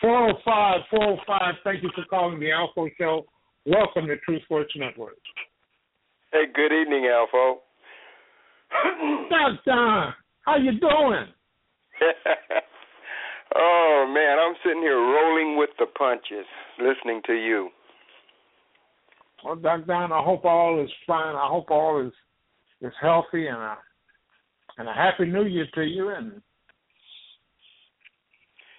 405 405. Thank you for calling the ALFO Show. Welcome to Truth Works Network. Hey, good evening. Doctor, how you doing? oh man, I'm sitting here rolling with the punches, listening to you. Well, Doctor, I hope all is fine. I hope all is is healthy, and a and a happy New Year to you. And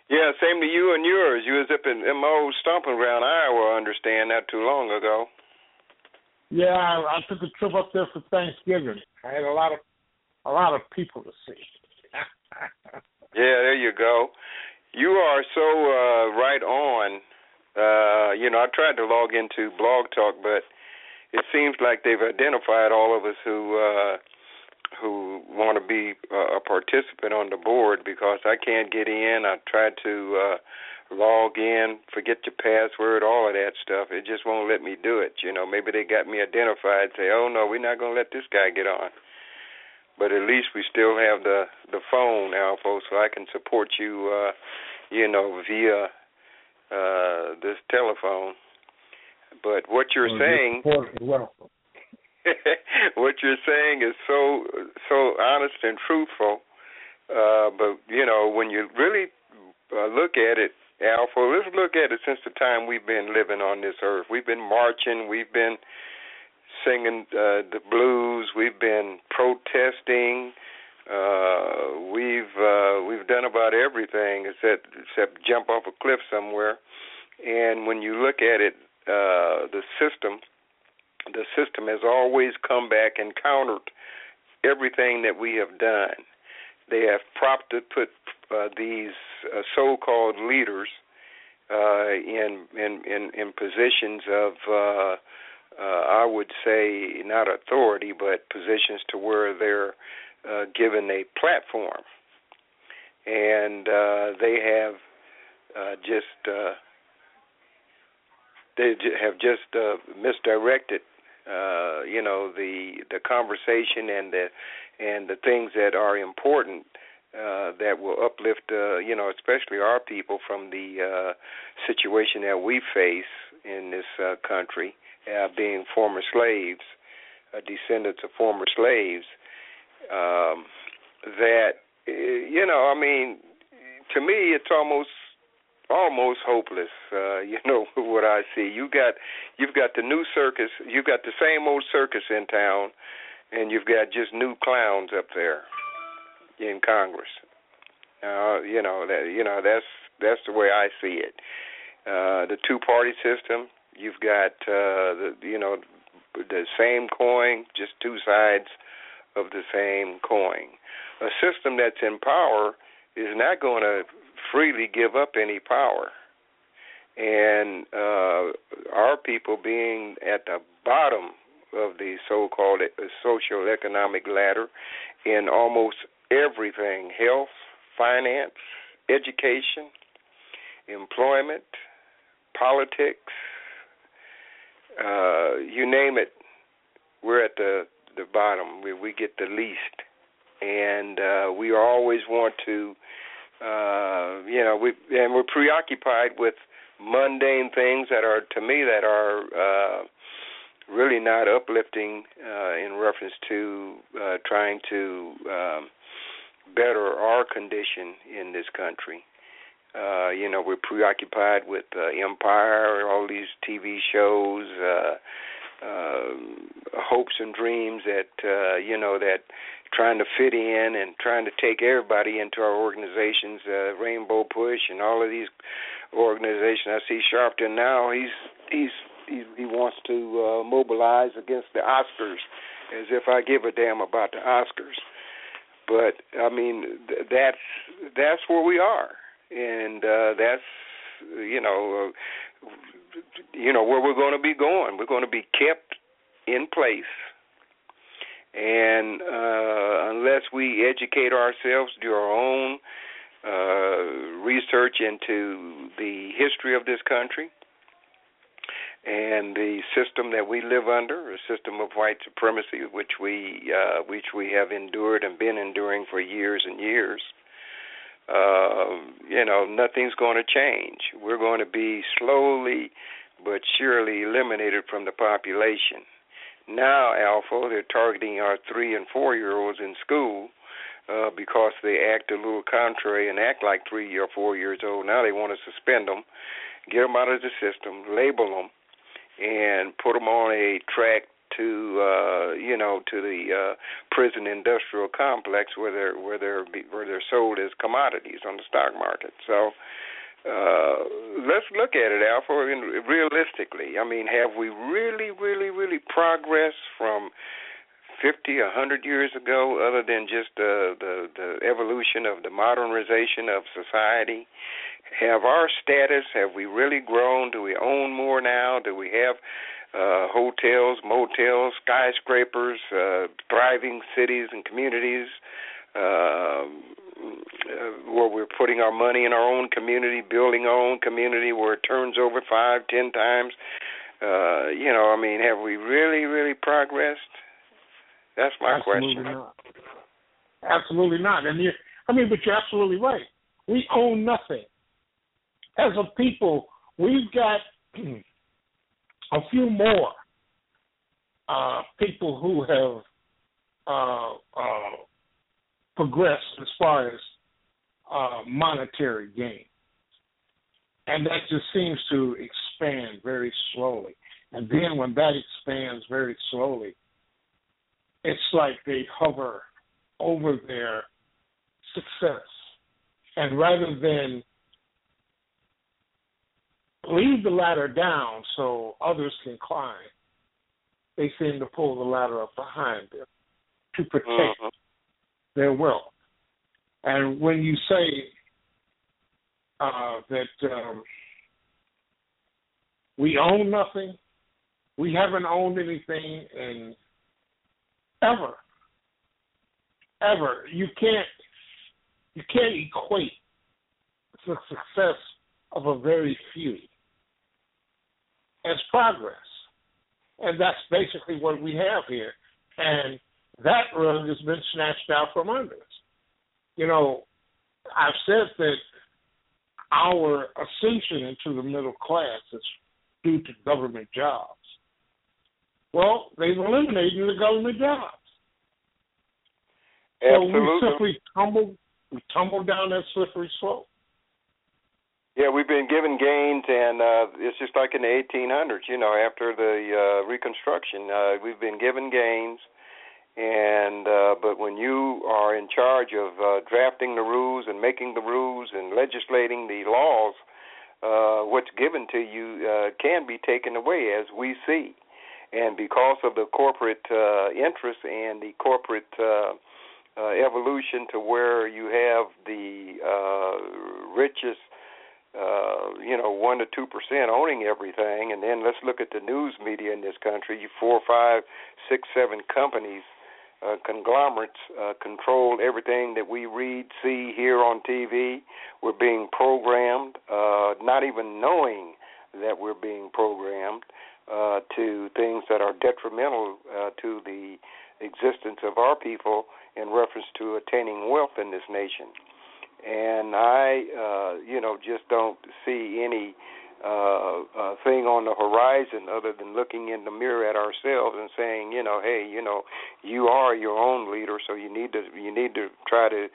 yeah, same to you and yours. You was up in, M.O. stomping ground, Iowa. I understand not too long ago. Yeah, I, I took a trip up there for Thanksgiving. I had a lot of a lot of people to see. yeah, there you go. You are so uh right on. Uh, you know, I tried to log into Blog Talk, but it seems like they've identified all of us who uh who want to be uh, a participant on the board because I can't get in. I tried to uh log in, forget your password, all of that stuff. It just won't let me do it. You know, maybe they got me identified. Say, oh no, we're not going to let this guy get on. But at least we still have the the phone, ALFO, so I can support you. uh You know, via uh this telephone. But what you're well, saying, welcome. what you're saying is so so honest and truthful. Uh, but you know, when you really uh, look at it, ALFO, let's look at it since the time we've been living on this earth. We've been marching, we've been singing uh, the blues, we've been protesting, uh, we've uh, we've done about everything except except jump off a cliff somewhere. And when you look at it, uh, the system, the system has always come back and countered everything that we have done. They have propped it, put uh, these uh, so-called leaders uh, in, in in in positions of uh, I would say not authority, but positions to where they're uh, given a platform, and uh, they have uh, just uh, they have just uh, misdirected, uh, you know, the the conversation and the and the things that are important uh, that will uplift, uh, you know, especially our people from the uh, situation that we face in this uh, country, uh, being former slaves, uh, descendants of former slaves. Um, that uh, you know, I mean, to me, it's almost almost hopeless. Uh, you know what I see. You got you've got the new circus. You've got the same old circus in town, and you've got just new clowns up there in Congress. Uh, you know that you know that's that's the way I see it. Uh, the two party system. You've got uh, the you know the same coin, just two sides of the same coin. A system that's in power is not going to freely give up any power. And uh, our people being at the bottom of the so-called social economic ladder in almost everything health, finance, education, employment, politics, uh, you name it, we're at the the bottom. We we get the least, and uh, we always want to, uh, you know, we and we're preoccupied with mundane things that are to me that are uh, really not uplifting uh, in reference to uh, trying to um, better our condition in this country. Uh, you know, we're preoccupied with uh, Empire, all these TV shows, uh, uh, hopes and dreams that uh, you know that trying to fit in and trying to take everybody into our organizations, uh, Rainbow Push, and all of these organizations. I see Sharpton now. He's he's he, he wants to uh, mobilize against the Oscars, as if I give a damn about the Oscars. But I mean, th- that's that's where we are, and uh, that's you know, uh, you know where we're going to be going. We're going to be kept in place, and uh, unless we educate ourselves, do our own uh, research into the history of this country, and the system that we live under, a system of white supremacy, which we uh, which we have endured and been enduring for years and years. Uh, you know, nothing's going to change. We're going to be slowly but surely eliminated from the population Now, ALFO, they're targeting our three and four year olds in school uh, because they act a little contrary and act like three or four years old. Now they want to suspend them, get them out of the system, label them, and put them on a track to uh you know to the uh prison industrial complex where they're where they're where they're sold as commodities on the stock market so uh let's look at it ALFO realistically i mean have we really really really progressed from fifty, a hundred years ago, other than just the, the the evolution of the modernization of society? Have our status? Have we really grown? Do we own more now? Do we have uh, hotels, motels, skyscrapers, uh, thriving cities and communities? Uh, where we're putting our money in our own community, building our own community where it turns over five, ten times. Uh, you know, I mean, have we really, really progressed? That's my absolutely question. Not. Absolutely not. And you, I mean, but you're absolutely right. We own nothing. As a people, we've got a few more uh, people who have uh, uh, progressed as far as uh, monetary gain. And that just seems to expand very slowly. And then when that expands very slowly, it's like they hover over their success. And rather than leave the ladder down so others can climb, they seem to pull the ladder up behind them to protect mm-hmm. their wealth. And when you say uh, that um, we own nothing, we haven't owned anything in ever, ever. You can't you can't equate the success of a very few as progress. And that's basically what we have here. And that rug has been snatched out from under us. You know, I've said that our ascension into the middle class is due to government jobs. Well, they've eliminated the government jobs. Absolutely. So we simply tumble we tumble down that slippery slope. Yeah, we've been given gains, and uh, it's just like in the 1800s. You know, after the uh, Reconstruction, uh, we've been given gains, and uh, but when you are in charge of uh, drafting the rules and making the rules and legislating the laws, uh, what's given to you uh, can be taken away, as we see and because of the corporate uh, interest and the corporate uh, uh, evolution to where you have the uh, richest, uh, you know, one to two percent owning everything, and then let's look at the news media in this country. Four, five, six, seven companies, uh, conglomerates uh, control everything that we read, see, hear on TV. We're being programmed, uh, not even knowing that we're being programmed uh, to things that are detrimental uh, to the existence of our people in reference to attaining wealth in this nation. And I, uh, you know, just don't see any uh, uh, thing on the horizon other than looking in the mirror at ourselves and saying, you know, hey, you know, you are your own leader, so you need to you need to try to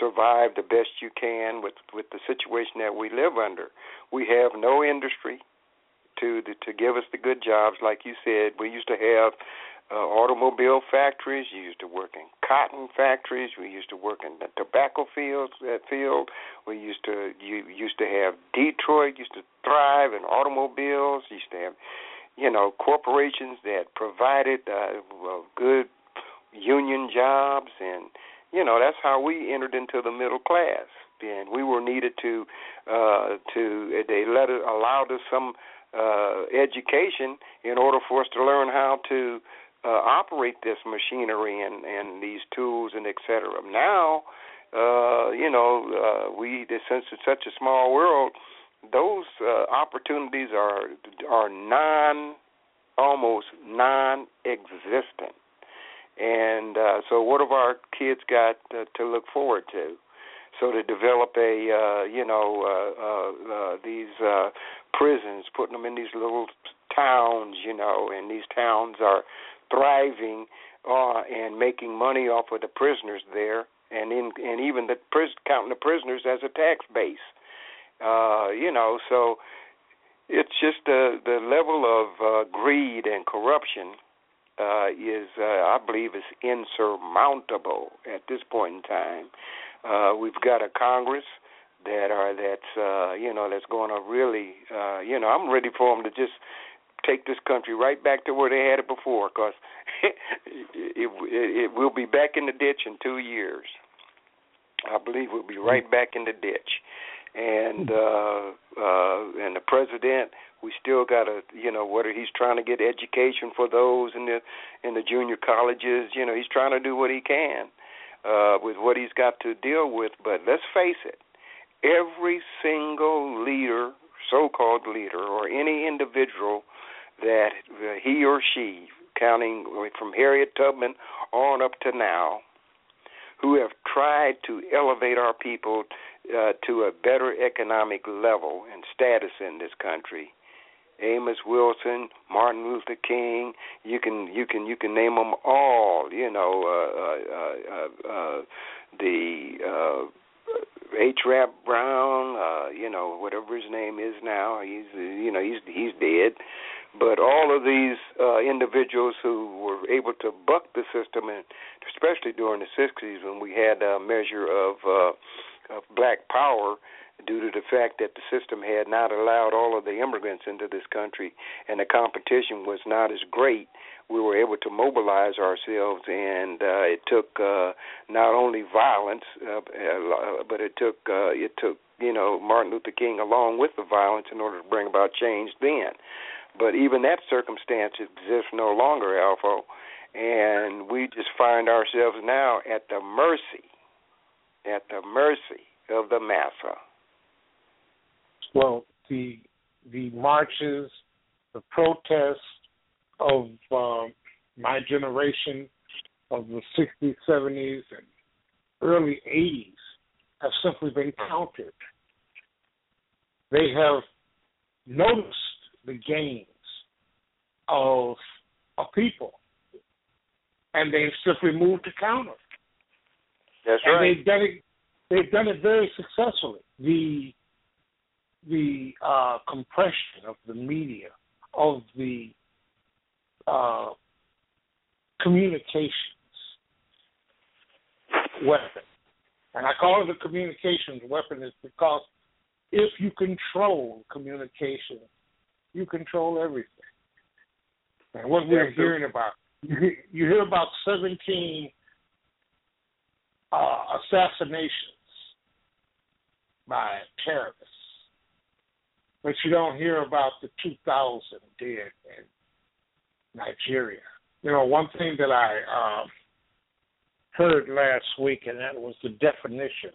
survive the best you can with with the situation that we live under. We have no industry to to give us the good jobs. Like you said, we used to have uh, automobile factories. You used to work in cotton factories. We used to work in the tobacco fields. That field. We used to you used to have Detroit used to thrive in automobiles. Used to have you know corporations that provided uh, well, good union jobs and you know that's how we entered into the middle class and we were needed to uh to they let it allowed us some uh, education in order for us to learn how to uh, operate this machinery and, and these tools and et cetera. Now, uh, you know, uh, we since it's such a small world, those uh, opportunities are are non, almost non-existent. And uh, so, what have our kids got uh, to look forward to? So to develop a uh, you know uh, uh, uh, these uh, prisons, putting them in these little towns, you know, and these towns are thriving uh, and making money off of the prisoners there, and in and even the pris- counting the prisoners as a tax base. Uh, you know, so it's just the the level of uh, greed and corruption uh, is, uh, I believe, is insurmountable at this point in time. Uh, we've got a Congress that are that's uh, you know that's going to really uh, you know I'm ready for them to just take this country right back to where they had it before because it, it, it will be back in the ditch in two years. I believe we'll be right back in the ditch, and uh, uh, and the president we still got to you know whether he's trying to get education for those in the in the junior colleges. You know he's trying to do what he can uh with what he's got to deal with. But let's face it every single leader so-called leader or any individual that he or she counting from Harriet Tubman on up to now who have tried to elevate our people uh, to a better economic level and status in this country Amos Wilson, Martin Luther King. You can you can you can name them all. You know uh, uh, uh, uh, the uh, H. Rap Brown. Uh, you know whatever his name is now. He's you know he's he's dead. But all of these uh, individuals who were able to buck the system, and especially during the '60s when we had a measure of, uh, of black power, due to the fact that the system had not allowed all of the immigrants into this country and the competition was not as great we were able to mobilize ourselves and uh it took uh not only violence uh, uh, but it took uh it took you know Martin Luther King along with the violence in order to bring about change then but even that circumstance exists no longer ALFO and we just find ourselves now at the mercy at the mercy of the massa well, the the marches, the protests of uh, my generation of the 60s, 70s, and early 80s have simply been countered. They have noticed the gains of a people, and they've simply moved the counter. That's and right. They've done it. They've done it very successfully. The the uh, compression of the media, of the uh, communications weapon. And I call it a communications weapon is because if you control communication, you control everything. And what we're hearing about, you hear, you hear about 17 uh, assassinations by terrorists but you don't hear about the 2,000 dead in Nigeria. You know, one thing that I um, heard last week, and that was the definition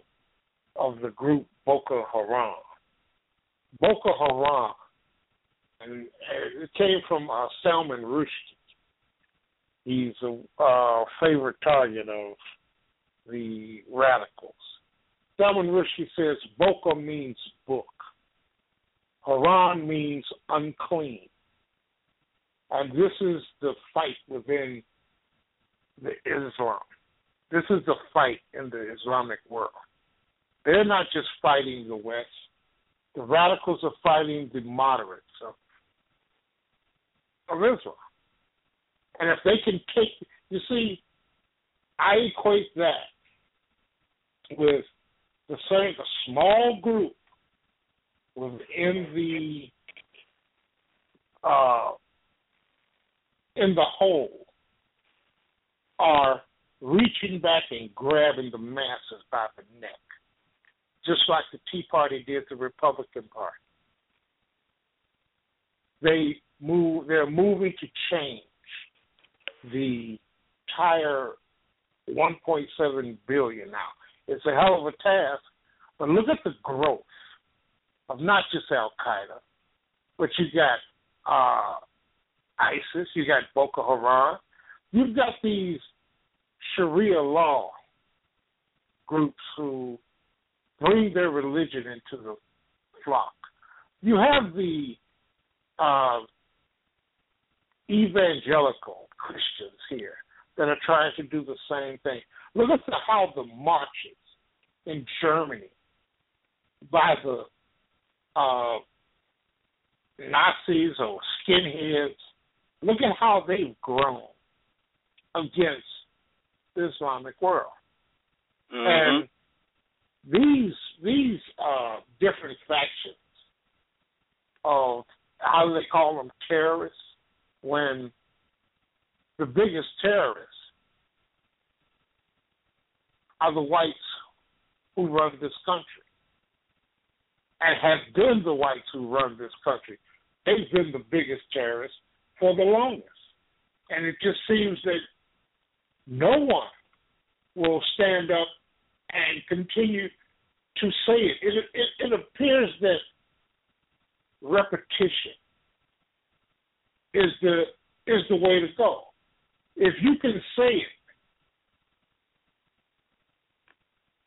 of the group Boko Haram. Boko Haram, and it came from uh, Salman Rushdie. He's a uh, favorite target of the radicals. Salman Rushdie says Boko means book. Haram means unclean. And this is the fight within the Islam. This is the fight in the Islamic world. They're not just fighting the West. The radicals are fighting the moderates of, of Islam. And if they can take, you see, I equate that with the same a small group within the uh, in the whole are reaching back and grabbing the masses by the neck, just like the Tea Party did the Republican Party. They move. They're moving to change the entire 1.7 billion now. It's a hell of a task, but look at the growth of not just Al Qaeda, but you got uh, ISIS, you got Boko Haram, you've got these Sharia law groups who bring their religion into the flock. You have the uh, evangelical Christians here that are trying to do the same thing. Look at the, how the marches in Germany by the uh, Nazis or skinheads. Look at how they've grown against the Islamic world. Mm-hmm. And these these uh, different factions of how do they call them terrorists when the biggest terrorists are the whites who run this country and have been the whites who run this country. They've been the biggest terrorists for the longest. And it just seems that no one will stand up and continue to say it. It, it, it appears that repetition is the is the way to go. If you can say it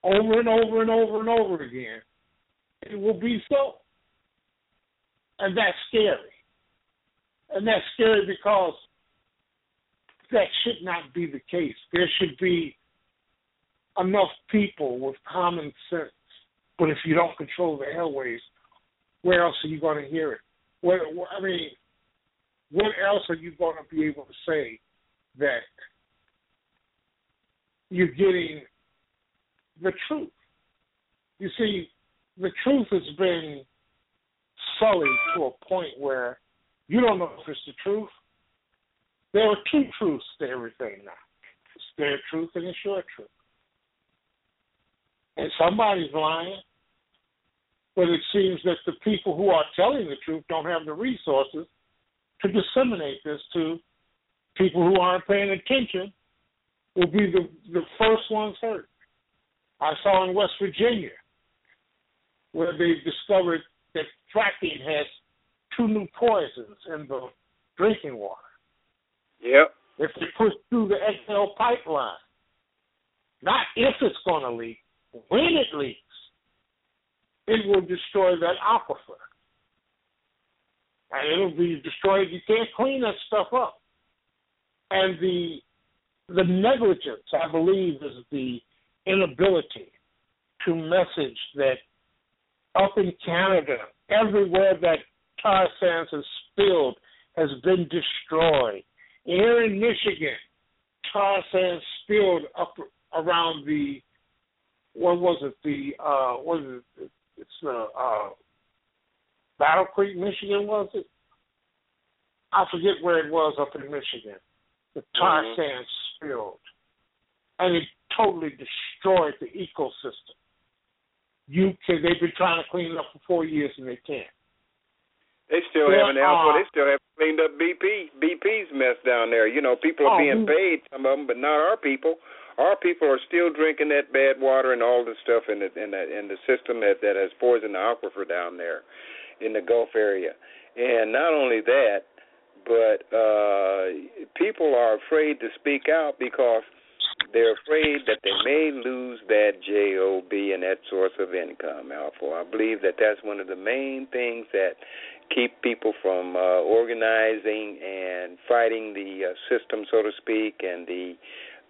over and over and over and over again, it will be so. And that's scary. And that's scary because that should not be the case. There should be enough people with common sense. But if you don't control the airways, where else are you going to hear it? What, I mean, what else are you going to be able to say that you're getting the truth? You see, the truth has been sullied to a point where you don't know if it's the truth. There are two truths to everything now. It's their truth and it's your truth. And somebody's lying, but it seems that the people who are telling the truth don't have the resources to disseminate this to people who aren't paying attention will be the, the first ones hurt. I saw in West Virginia where they discovered that fracking has two new poisons in the drinking water. Yep. If they push through the XL pipeline, not if it's going to leak, when it leaks, it will destroy that aquifer. And it'll be destroyed. You can't clean that stuff up. And the the negligence, I believe, is the inability to message that up in Canada, everywhere that tar sands has spilled has been destroyed. Here in Michigan, tar sands spilled up around the what was it? The uh what is it? It's the uh Battle Creek, Michigan, was it? I forget where it was up in Michigan. The tar Mhm. sands spilled. And it totally destroyed the ecosystem. You can they've been trying to clean it up for four years and they can't. They still There haven't are- they still haven't cleaned up BP BP's mess down there. You know, people are Oh, being paid, some of them, but not our people. Our people are still drinking that bad water and all the stuff in the in the in the system that that has poisoned the aquifer down there in the Gulf area. And not only that, but uh people are afraid to speak out because they're afraid that they may lose that job and that source of income ALFO i believe that that's one of the main things that keep people from uh organizing and fighting the uh, system so to speak and the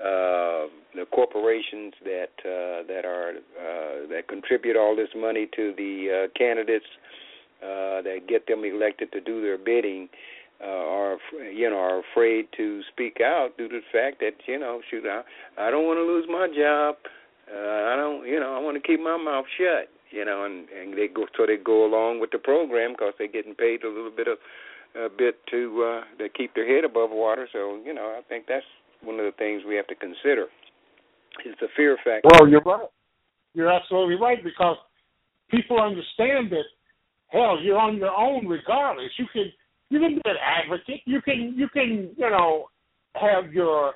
uh the corporations that uh that are uh that contribute all this money to the uh candidates uh that get them elected to do their bidding uh, are you know are afraid to speak out due to the fact that you know shoot I, I don't want to lose my job. Uh, I don't you know I want to keep my mouth shut you know and and they go so they go along with the program because they're getting paid a little bit of a bit to uh to keep their head above water. So you know I think that's one of the things we have to consider is the fear factor Well, you're right. You're absolutely right because people understand that hell, you're on your own regardless. You can you can be an advocate. You can you can you know have your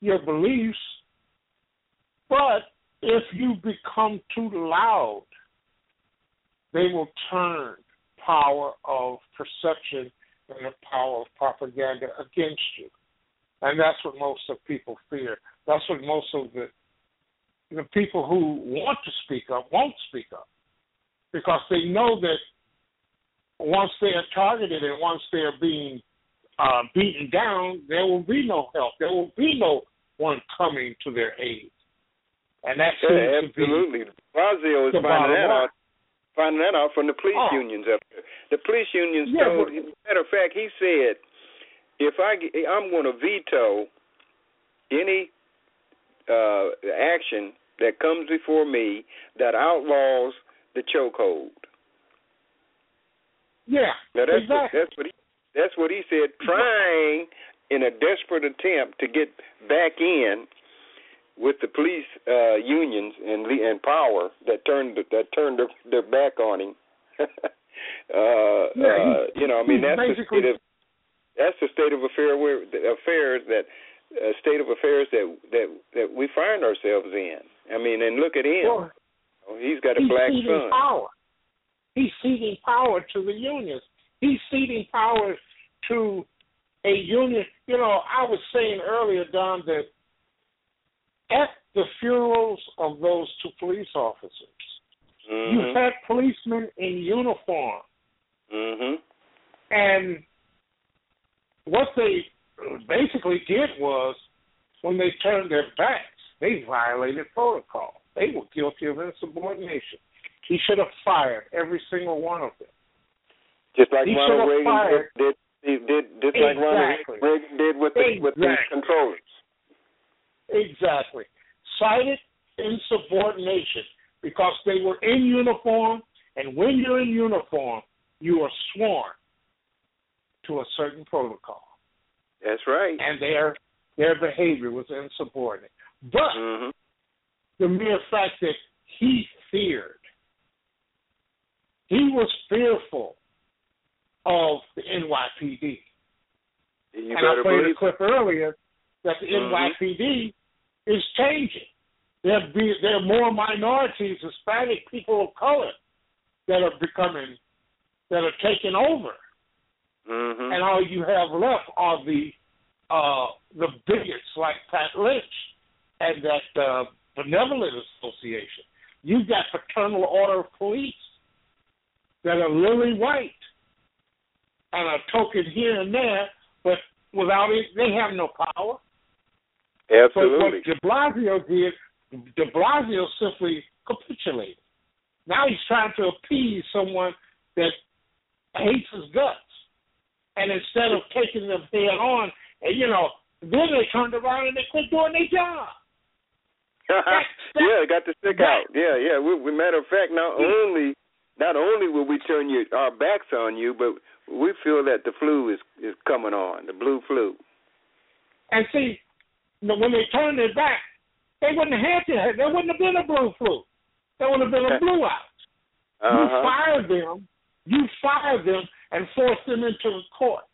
your beliefs, but if you become too loud, they will turn power of perception and the power of propaganda against you, and that's what most of people fear. That's what most of the the people who want to speak up won't speak up because they know that once they are targeted and once they are being uh, beaten down, there will be no help. There will be no one coming to their aid. And that yeah, absolutely. Blasio is finding that out. Finding that out from the police Oh. unions up there. The police unions Yeah, told. but- matter of fact, he said, if I I'm going to veto any uh, action that comes before me that outlaws the chokehold. Yeah, Now that's exactly. what, that's what he that's what he said. Trying in a desperate attempt to get back in with the police uh, unions and and power that turned that turned their, their back on him. uh, Yeah, uh, you know, I mean that's the state of that's the state of affair where affairs that uh, state of affairs that that that we find ourselves in. I mean, and look at him. Well, He's got a he's black ceding son. power. He's ceding power to the unions. He's ceding power to a union. You know, I was saying earlier, Don, that at the funerals of those two police officers, Mhm. you had policemen in uniform, Mm-hmm. and what they basically did was, when they turned their backs, they violated protocol. They were guilty of insubordination. He should have fired every single one of them. Just like He Ronald Reagan fired- did, did, did just like Ronald Exactly. Reagan did with the with the controllers. Exactly. Cited insubordination because they were in uniform, and when you're in uniform, you are sworn to a certain protocol, That's right. and their their behavior was insubordinate. But hmm the mere fact that he feared, he was fearful of the NYPD. You and I played a clip earlier that the Mhm. NYPD is changing. There be there are more minorities, Hispanic people of color, that are becoming that are taking over, hmm and all you have left are the uh, the bigots like Pat Lynch and that uh, benevolent association. You've got fraternal order of police that are lily white and are token here and there, but without it, they have no power. Absolutely. But what De Blasio did, De Blasio simply capitulated. Now he's trying to appease someone that hates his guts. And instead of taking them head on, and you know, then they turned around and they quit doing their job. yeah, got to stick out. Yeah, yeah. We, we matter of fact, not only not only will we turn your our backs on you, but we feel that the flu is is coming on, the blue flu. And see, you when they turned their back, they wouldn't have had to. There wouldn't have been a blue flu. There would have been a blue out. You Uh-huh. fired them. You fired them and forced them into the court.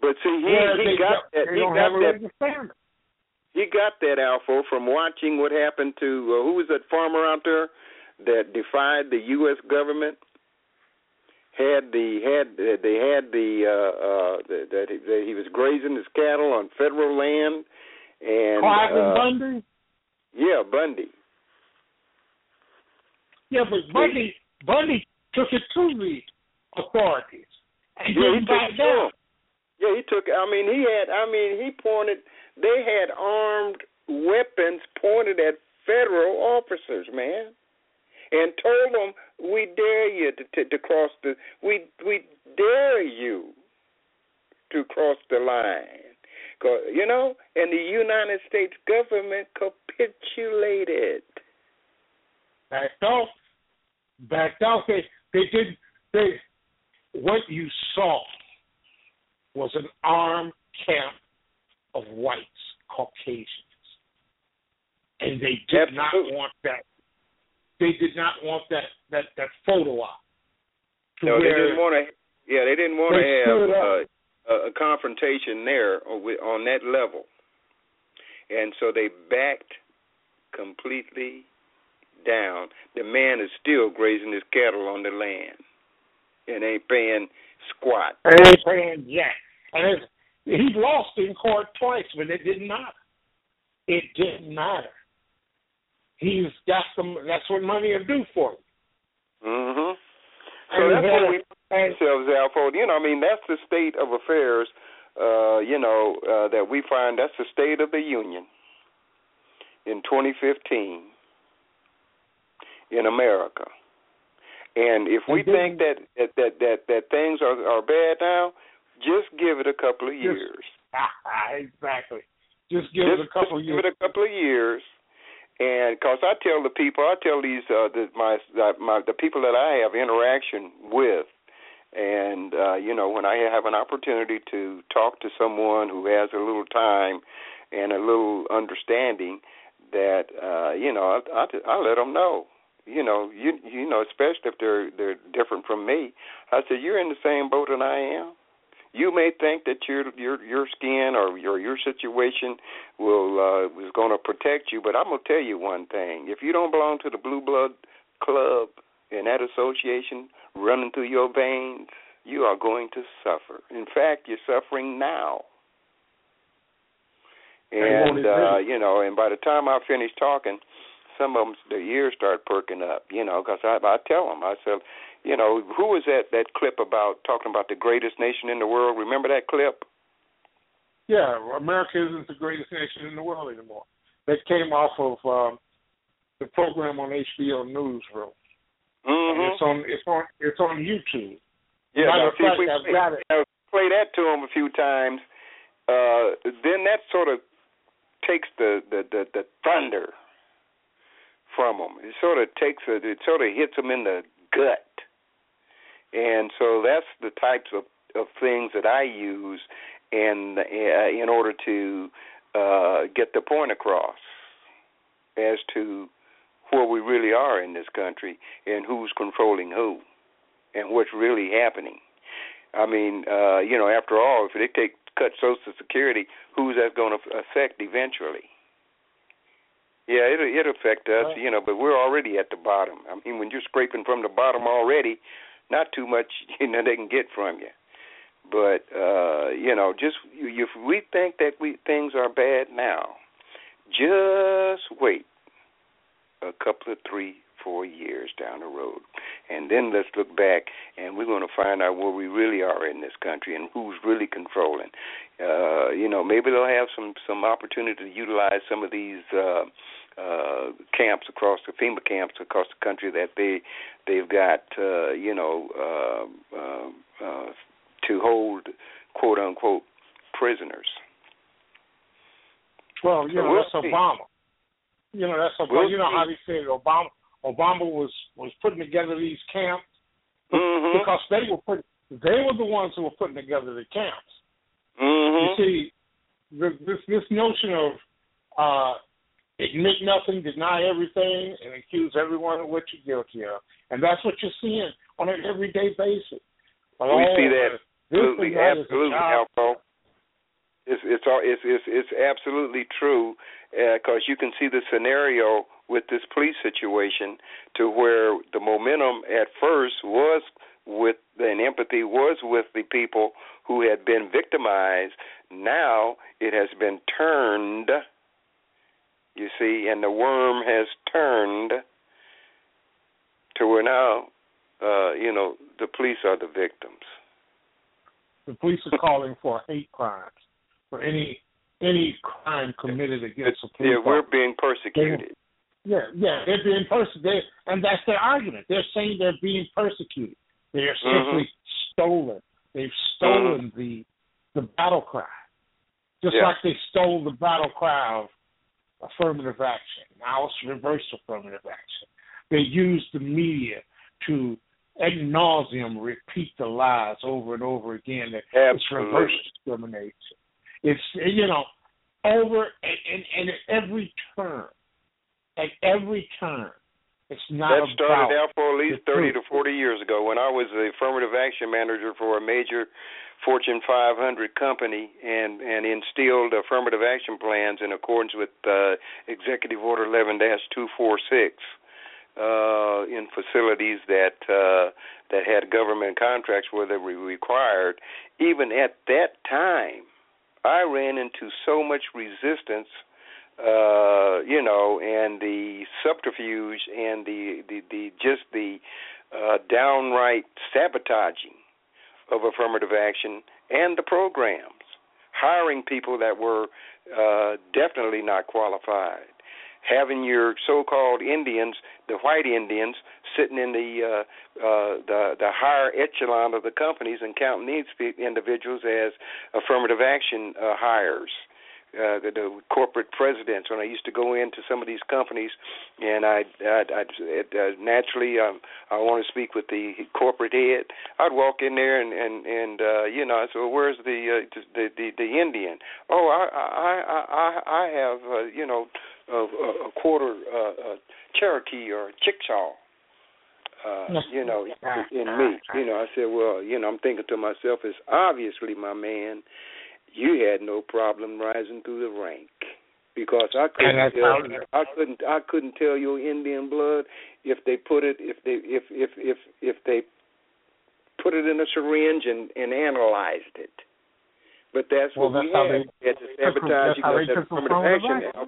But see, he he got that he got that leg to stand on. he got that ALFO from watching what happened to uh, who was that farmer out there that defied the U.S. government. Had the had they had the uh uh that, he, that he was grazing his cattle on federal land and Cliven uh, Bundy. yeah Bundy Yeah, but Bundy Bundy took it to the authorities and yeah he took back it down. yeah he took I mean he had I mean he pointed they had armed weapons pointed at federal officers man and told them we dare you to, to, to cross the we we dare you to cross the line 'Cause, you know and the United States government capitulated Backed off. Backed off. They they did they what you saw was an armed camp of whites, Caucasians. And they did not want that. They did not want that that, that photo op. No they didn't want to yeah they didn't want to have uh, a confrontation there on that level. And so they backed completely down. The man is still grazing his cattle on the land and ain't paying squat And they paying jack. And he lost in court twice, but it didn't matter. It didn't matter. He's got some. That's what money will do for you. Mhm. So And that's what we put ourselves out for. You know, I mean, that's the state of affairs uh, you know, uh, that we find that's the State of the Union in 2015 in America. And if we think that that that that, that things are are bad now, just give it a couple of years. exactly. Just give just, it a couple just years. Give it a couple of years. And because I tell the people, I tell these uh, the, my my the people that I have interaction with, and uh, you know when I have an opportunity to talk to someone who has a little time and a little understanding, that uh, you know I, I I let them know. You know, you you know, especially if they're they're different from me. I said you're in the same boat that I am you may think that your your your skin or your your situation will uh is going to protect you, but I'm going to tell you one thing. If you don't belong to the blue blood club and that association running through your veins, you are going to suffer. In fact, you're suffering now. And uh, you know, and by the time I finish talking, some of them their ears start perking up. You know, because I I tell them I said, you know, who was that that clip about talking about the greatest nation in the world? Remember that clip? Yeah, America isn't the greatest nation in the world anymore. That came off of um, the program on HBO Newsroom. Mm-hmm. And it's on it's on it's on YouTube. Yeah, now, see, fact, we I've got it. now, play that to them a few times. Uh, then that sort of takes the, the the the thunder from them. It sort of takes it. It sort of hits them in the gut. And so that's the types of, of things that I use in uh, in order to uh, get the point across as to where we really are in this country and who's controlling who and what's really happening. I mean, uh, you know, after all, if they take cut Social Security, who's that going to affect eventually? Yeah, it'll it'll affect us, you know, but we're already at the bottom. I mean, when you're scraping from the bottom already, not too much you know they can get from you. But uh, you know, just if we think that we things are bad now, just wait a couple of three, four years down the road, and then let's look back, and we're going to find out where we really are in this country and who's really controlling. Uh, you know, maybe they'll have some some opportunity to utilize some of these. Uh, uh, camps across the FEMA camps across the country that they they've got uh, you know uh, uh, uh, to hold quote unquote prisoners. Well, you So know we'll that's see. Obama. You know that's Obama. We'll you know see. how they said Obama. Obama was was putting together these camps Mm-hmm. because they were put. They were the ones who were putting together the camps. Mm-hmm. You see, this this, this notion of uh, admit nothing, deny everything, and accuse everyone of what you're guilty of, and that's what you're seeing on an everyday basis. we Oh, see that absolutely, and that absolutely, child- ALFO. It's it's all it's it's it's absolutely true because you can see the scenario with this police situation to where the momentum at first was with and empathy was with the people who had been victimized. Now it has been turned. You see, and the worm has turned to where now, uh, you know, the police are the victims. The police are calling for hate crimes for any any crime committed against a police Yeah, we're being persecuted. Yeah, yeah, they're being persecuted, and that's their argument. They're saying they're being persecuted. They're mm-hmm. simply stolen. They've stolen mm-hmm. the the battle cry, just Yeah. like they stole the battle cry of affirmative action. Now it's reverse affirmative action. They use the media to ad nauseum repeat the lies over and over again that it's reverse discrimination. It's you know over and, and, and at every turn, at every turn, it's not That started out for at least 30 truth. to 40 years ago when I was the affirmative action manager for a major Fortune 500 company and and instilled affirmative action plans in accordance with uh, Executive Order 11-246 uh, in facilities that uh, that had government contracts where they were required. Even at that time, I ran into so much resistance uh, you know, and the subterfuge and the the, the just the uh, downright sabotaging of affirmative action and the programs hiring people that were uh, definitely not qualified, having your so-called Indians, the white Indians, sitting in the uh, uh, the the higher echelon of the companies and counting these individuals as affirmative action uh, hires. uh, the, the corporate presidents when I used to go into some of these companies, and I, I'd, I'd uh, naturally um, I want to speak with the corporate head. I'd walk in there and and and uh, you know, I said, "Where's the, uh, the the the Indian?" Oh, I I I I have uh, you know a, a quarter uh, uh, Cherokee or Chickasaw. Uh, you know, in me. You know, I said, well, you know, I'm thinking to myself, it's obviously my man you had no problem rising through the rank because I couldn't tell I couldn't I couldn't tell your Indian blood if they put it if they if if if if they put it in a syringe and and analyzed it. But that's well, what that's we had. They, had to sabotage you got that affirmative action now.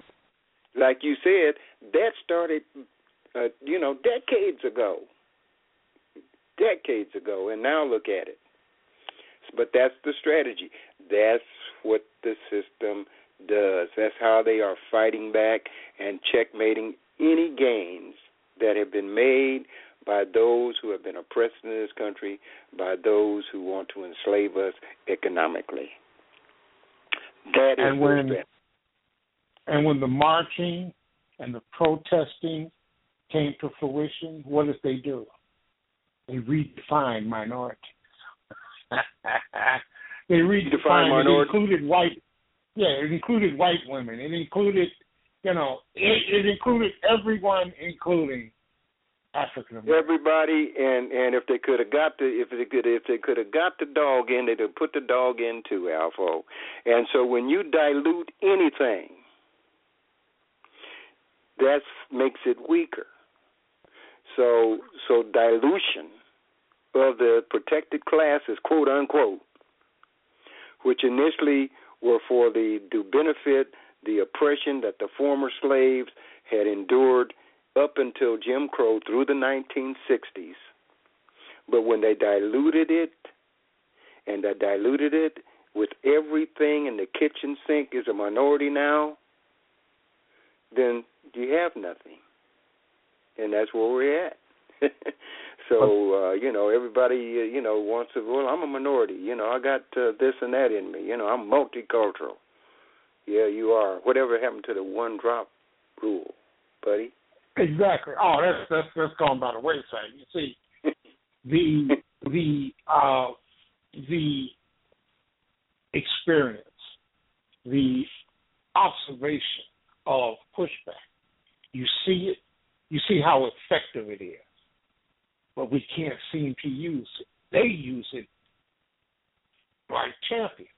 Like you said, that started uh, you know, decades ago. Decades ago and now look at it. But that's the strategy. That's what the system does. That's how they are fighting back and checkmating any gains that have been made by those who have been oppressed in this country, by those who want to enslave us economically. That is and when, and when the marching and the protesting came to fruition, what did they do? They redefined minority. they redefined minority. It included white. Yeah, it included white women. It included, you know, it, it included everyone, including African Americans. Everybody, and and if they could have got the if they could if they could have got the dog in, they'd have put the dog in too, ALFO. And so when you dilute anything, that makes it weaker. So so dilution of the protected classes, quote unquote, which initially were for the to benefit the oppression that the former slaves had endured up until Jim Crow through the 1960s. But when they diluted it, and they diluted it with everything in the kitchen sink is a minority now, then you have nothing. And that's where we're at. So uh, you know, everybody uh, you know wants to. Well, I'm a minority. You know, I got uh, this and that in me. You know, I'm multicultural. Yeah, you are. Whatever happened to the one drop rule, buddy? Exactly. Oh, that's that's that's gone by the wayside. You see, the the uh, the experience, the observation of pushback. You see it. You see how effective it is but we can't seem to use it. They use it like champions.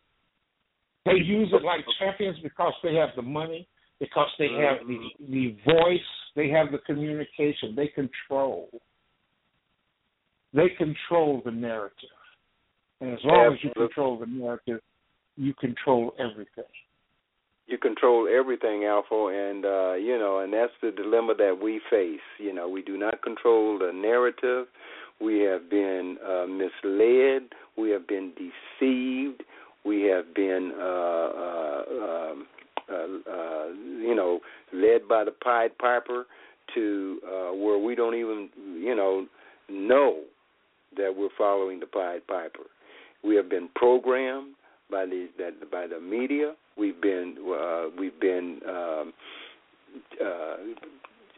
They use it like champions because they have the money, because they have the mm-hmm. the voice, they have the communication, they control. They control the narrative. And as long as you control the narrative, you control everything. You control everything, ALFO, and uh, you know, and that's the dilemma that we face. You know, we do not control the narrative. We have been uh, misled. We have been deceived. We have been, uh, uh, um, uh, uh, you know, led by the Pied Piper to uh, where we don't even, you know, know that we're following the Pied Piper. We have been programmed by the that, by the media. We've been uh, we've been um, uh,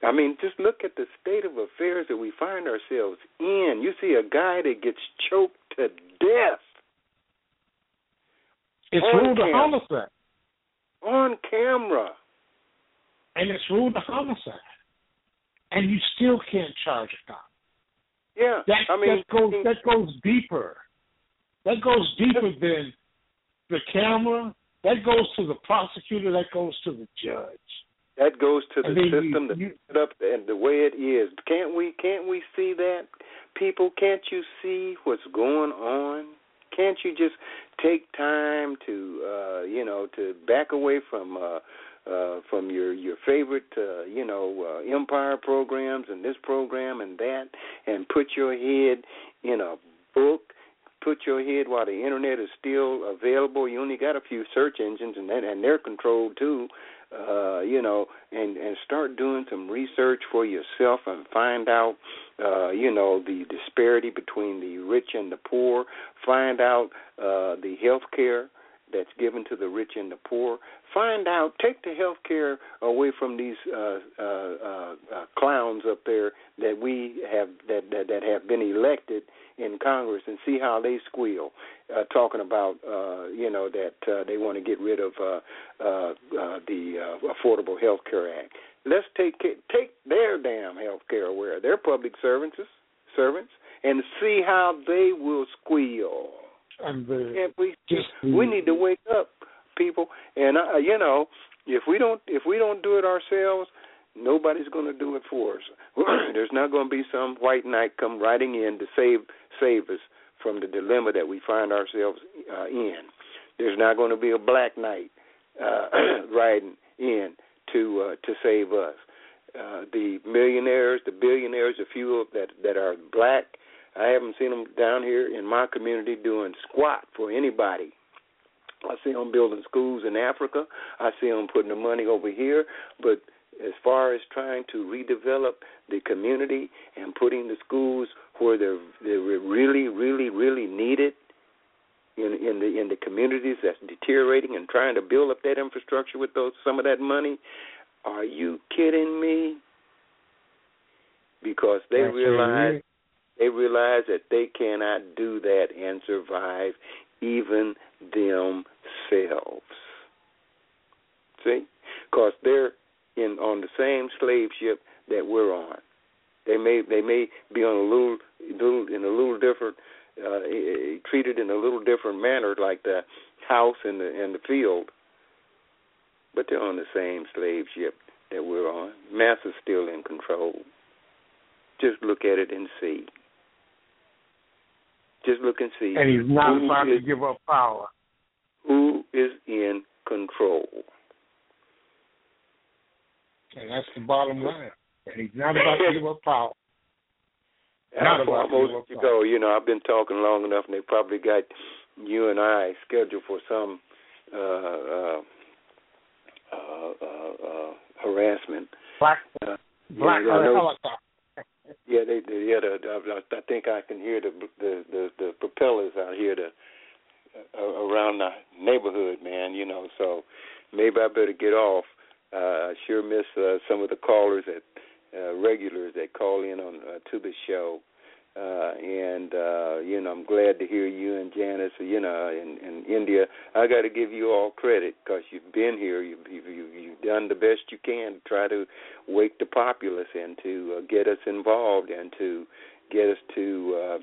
I mean, just look at the state of affairs that we find ourselves in. You see a guy that gets choked to death. It's ruled a homicide. On camera. And it's ruled a homicide. And you still can't charge a cop. Yeah. That, I mean, that goes that goes deeper. That goes deeper than the camera. That goes to the prosecutor. That goes to the judge. That goes to the I mean, system that's you, set up and the way it is. Can't we? Can't we see that? People, can't you see what's going on? Can't you just take time to, uh, you know, to back away from uh, uh, from your your favorite, uh, you know, uh, empire programs and this program and that, and put your head in a book put your head while the internet is still available. You only got a few search engines, and and they're controlled too. Uh, you know, and and start doing some research for yourself and find out, uh, you know, the disparity between the rich and the poor. Find out uh, the health care that's given to the rich and the poor. Find out, take the health care away from these uh, uh, uh, uh, clowns up there that we have that, that that have been elected in Congress, and see how they squeal, uh, talking about uh, you know that they want to get rid of the Affordable Health Care Act. Let's take take their damn health care away. They're public servants, servants, and see how they will squeal and the and we just we need to wake up, people. And uh, you know, if we don't if we don't do it ourselves, nobody's going to do it for us. There's not going to be some white knight come riding in to save save us from the dilemma that we find ourselves uh, in. There's not going to be a black knight uh, riding in to uh, to save us. Uh, the millionaires, the billionaires, a few that that are black I haven't seen them down here in my community doing squat for anybody. I see them building schools in Africa. I see them putting the money over here. But as far as trying to redevelop the community and putting the schools where they're they're really, really, really needed in in the in the communities that's deteriorating and trying to build up that infrastructure with those some of that money, are you kidding me? Because they That's realize. They realize that they cannot do that and survive even themselves. See, because they're in on the same slave ship that we're on. They may they may be on a little, little in a little different uh, treated in a little different manner, like the house and the and the field, but they're on the same slave ship that we're on. Master's still in control. Just look at it and see. Just look and see. and he's not who about to give up power. who is in control. And that's the bottom line. And he's not about to give up power. Not about I'm to give gonna up let you power. go. You know, I've been talking long enough, and they probably got you and I scheduled for some uh, uh, uh, uh, uh, harassment. Black, Uh, black I know- helicopter. Yeah, they, they yeah. The, the, I think I can hear the the the, the propellers out here to uh, around the neighborhood, man. You know, so maybe I better get off. Uh, I sure miss uh, some of the callers that uh, regulars that call in on uh, to the show. Uh, and uh, you know, I'm glad to hear you and Janice. You know, in, in India, I got to give you all credit because you've been here. You've, you've you've done the best you can to try to wake the populace and to uh, get us involved and to get us to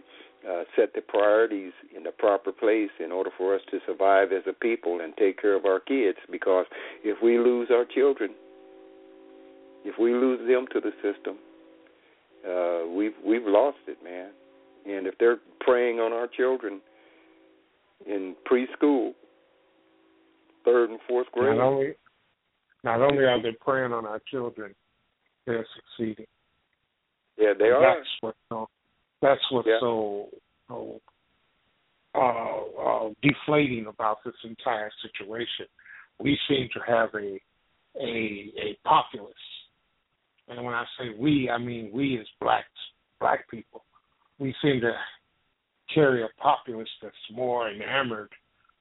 uh, uh, set the priorities in the proper place in order for us to survive as a people and take care of our kids. Because if we lose our children, if we lose them to the system, uh, we've we've lost it, man. And if they're preying on our children in preschool, third and fourth grade, Not only, not only are they preying on our children, they're succeeding. yeah, they And are. That's what. So, that's what's Yeah. so, so uh, uh, deflating about this entire situation. We seem to have a a a populace, and when I say we, I mean we as blacks, black people. We seem to carry a populace that's more enamored,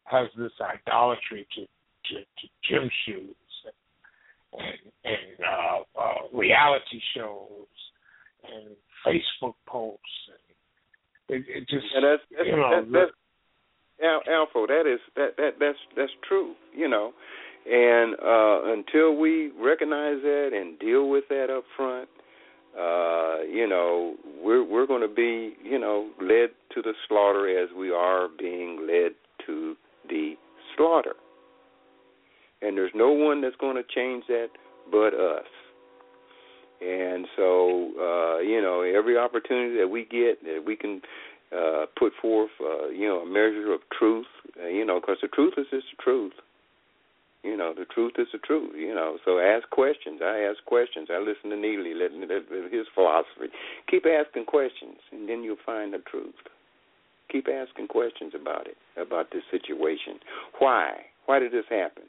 has this idolatry to to, to gym shoes and and uh, uh, reality shows and Facebook posts. And it, it just And that's that's, you know that's, that's Al- ALFO. That is that that that's that's true. You know, and uh, until we recognize that and deal with that up front, uh, you know, we're we're going to be you know led to the slaughter as we are being led to the slaughter. And there's no one that's going to change that but us. And so, uh, you know, every opportunity that we get that we can uh, put forth, uh, you know, a measure of truth, uh, you know, because the truth is just the truth. You know, the truth is the truth. You know, so ask questions. I ask questions. I listen to Neely, let, let, his philosophy. Keep asking questions, and then you'll find the truth. keep asking questions about it, about this situation. Why? Why did this happen?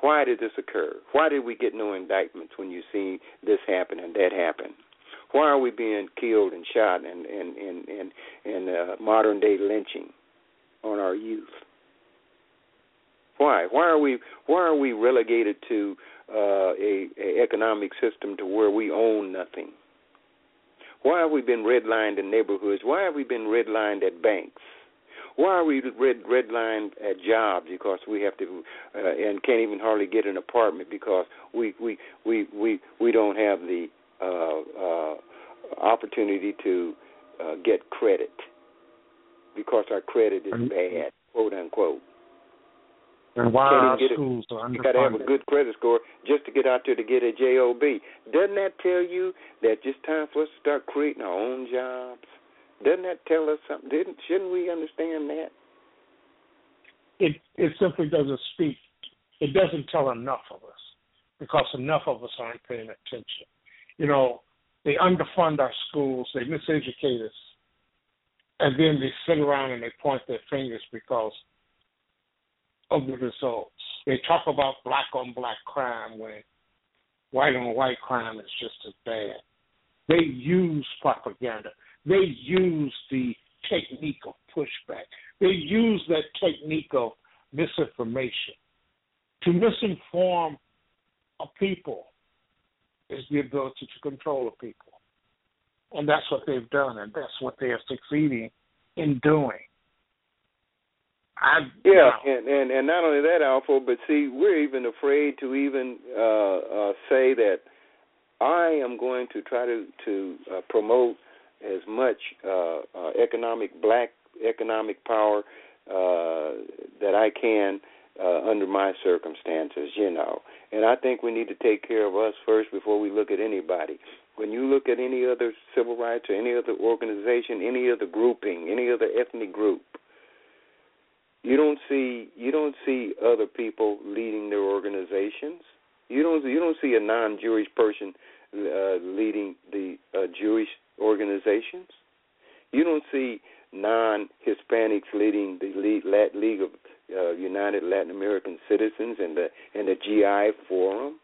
Why did this occur? Why did we get no indictments when you see this happen and that happen? Why are we being killed and shot and and and and, and uh, modern day lynching on our youth? Why? Why are we why are we relegated to uh, a, a economic system to where we own nothing? Why have we been redlined in neighborhoods? Why have we been redlined at banks? Why are we red redlined at jobs because we have to uh, and can't even hardly get an apartment because we we we we we don't have the uh, uh, opportunity to uh, get credit because our credit is bad, quote unquote. And why get schools a, are You got to have a good credit score just to get out there to get a job. Doesn't that tell you that it's time for us to start creating our own jobs? Doesn't that tell us something? Didn't shouldn't we understand that? It it simply doesn't speak. It doesn't tell enough of us because enough of us aren't paying attention. You know, they underfund our schools, they miseducate us, and then they sit around and they point their fingers because of the results. They talk about black on black crime when white on white crime is just as bad. They use propaganda. They use the technique of pushback. They use that technique of misinformation. To misinform a people is the ability to control a people. And that's what they've done, and that's what they are succeeding in doing. I, Yeah, and, and and not only that, ALFO, but see, we're even afraid to even uh, uh, say that I am going to try to to uh, promote as much uh, uh, economic black economic power uh, that I can uh, under my circumstances, you know. And I think we need to take care of us first before we look at anybody. When you look at any other civil rights or any other organization, any other grouping, any other ethnic group, you don't see you don't see other people leading their organizations. You don't you don't see a non-Jewish person uh, leading the uh, Jewish organizations. You don't see non-Hispanics leading the Lat- League of uh, United Latin American Citizens and the and the GI Forum.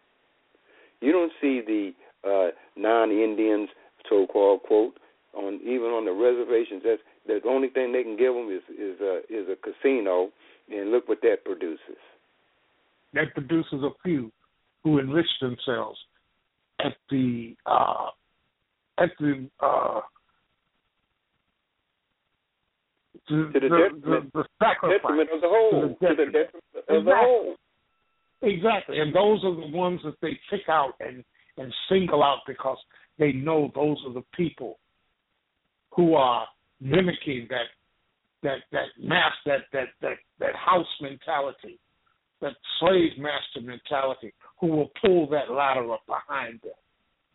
You don't see the uh, non-Indians, so-called quote, on even on the reservations. That's the only thing they can give them is is a is a casino, and look what that produces. that produces a few who enrich themselves at the uh, at the uh, the, To the the, detriment- the, the sacrifice detriment of the whole, to the to the detriment. detriment of the whole. Exactly, and those are the ones that they pick out and and single out because they know those are the people who are mimicking that that that mass that that that that house mentality, that slave master mentality, who will pull that ladder up behind them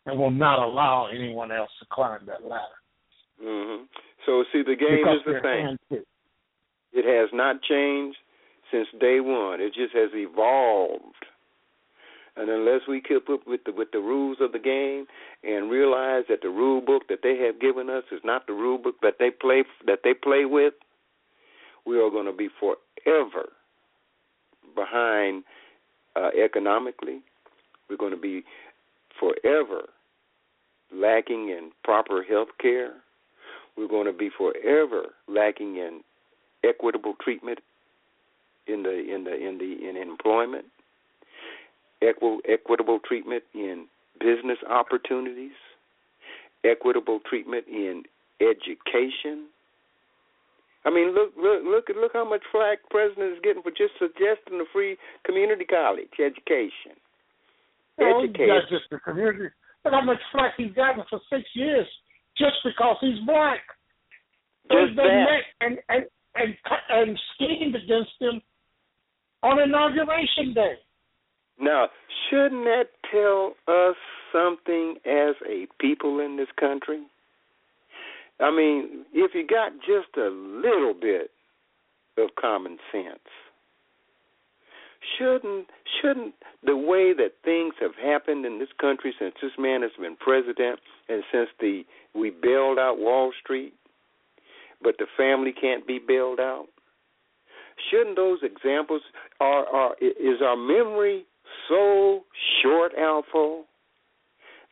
and will not allow anyone else to climb that ladder. hmm So see, the game because is the same. It has not changed since day one. It just has evolved. And unless we keep up with the with the rules of the game and realize that the rule book that they have given us is not the rule book that they play that they play with, we are going to be forever behind uh, economically. We're going to be forever lacking in proper health care. We're going to be forever lacking in equitable treatment in the in the in the in employment, equi- equitable treatment in business opportunities, equitable treatment in education. I mean, look look look look how much flack president is getting for just suggesting a free community college education. Oh, he's Education. got just the community. Look how much flack he's gotten for six years just because he's black. Just been met and and and and schemed against him on inauguration day. Now, shouldn't that tell us something as a people in this country? I mean, if you got just a little bit of common sense, shouldn't shouldn't the way that things have happened in this country since this man has been president and since the we bailed out Wall Street, but the family can't be bailed out? Shouldn't those examples are are is our memory so short, ALFO,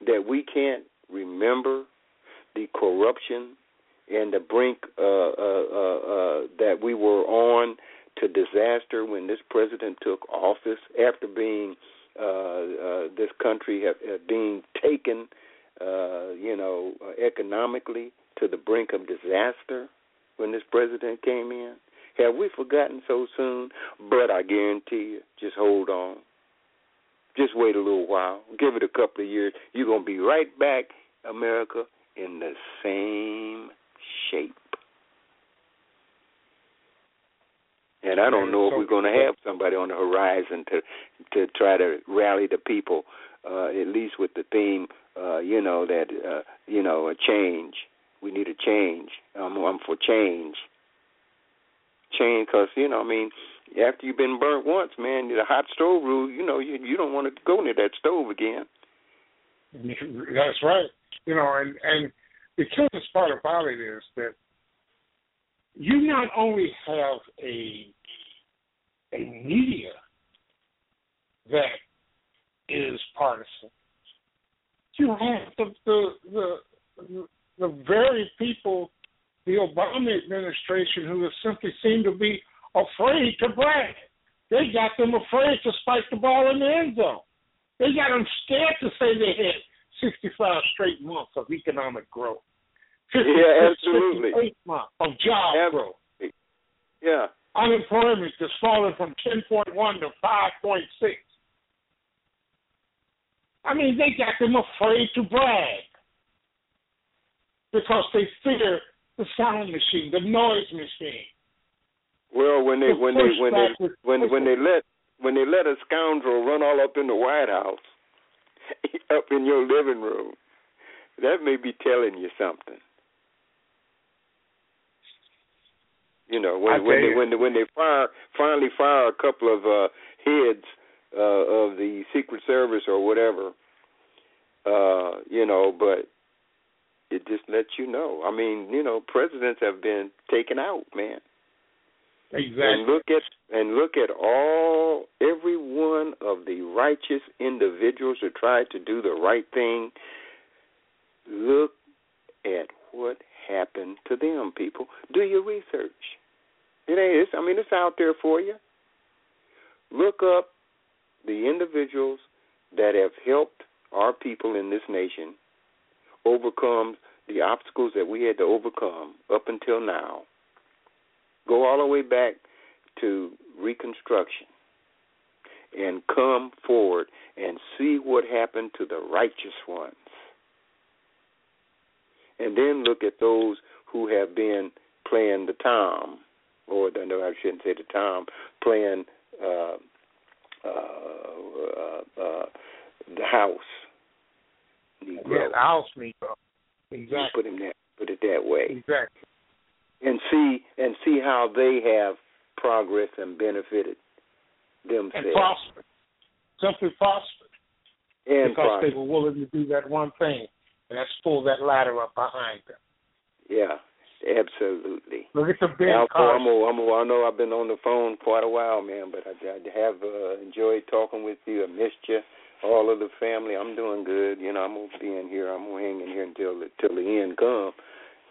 that we can't remember the corruption and the brink uh, uh, uh, uh, that we were on to disaster when this president took office after being uh, uh, this country have, being taken, you know, economically to the brink of disaster when this president came in. Have we forgotten so soon? But I guarantee you, just hold on. Just wait a little while. Give it a couple of years. You're going to be right back, America, in the same shape. And I don't know if we're going to have somebody on the horizon to to try to rally the people, uh, at least with the theme, uh, you know that uh, you know a change. We need a change. I'm, I'm for change. Change, because you know, I mean, after you've been burnt once, man, the hot stove rule. You know, you you don't want to go near that stove again. That's right. You know, and and the curious part about it is that you not only have a a media that is partisan, you have the the the, the very people, the Obama administration, who have simply seem to be afraid to brag. They got them afraid to spike the ball in the end zone. They got them scared to say they had 65 straight months of economic growth. 50, yeah, absolutely. months of job absolutely. growth. Yeah. Unemployment has fallen from 10.1 to 5.6. I mean, they got them afraid to brag because they fear the sound machine, the noise machine. Well, when they when they when they when when they let when they let a scoundrel run all up in the White House, up in your living room, that may be telling you something. You know, when when they when they when they fire finally fire a couple of uh heads uh of the Secret Service or whatever, uh, you know, but it just lets you know. I mean, you know, presidents have been taken out, man. Exactly. And look at and look at all every one of the righteous individuals who tried to do the right thing. Look at what happened to them, people. Do your research. It ain't. I mean, it's out there for you. Look up the individuals that have helped our people in this nation overcome the obstacles that we had to overcome up until now. Go all the way back to Reconstruction and come forward and see what happened to the righteous ones. And then look at those who have been playing the tom, or the, no, I shouldn't say the tom, playing uh, uh, uh, uh, the house. Negro. Yeah, the house Negro. Exactly. Put him that. Put it that way. Exactly. And see and see how they have progressed and benefited themselves. And prospered. Simply prospered. And because prospered. they were willing to do that one thing, and that's pull that ladder up behind them. Yeah, absolutely. Look at the ALFO, I'm a, I'm a, I know I've been on the phone quite a while, man, but I, I have uh, enjoyed talking with you. I missed you, all of the family. I'm doing good. You know, I'm gonna be in here. I'm gonna hang in here until the, till the end come.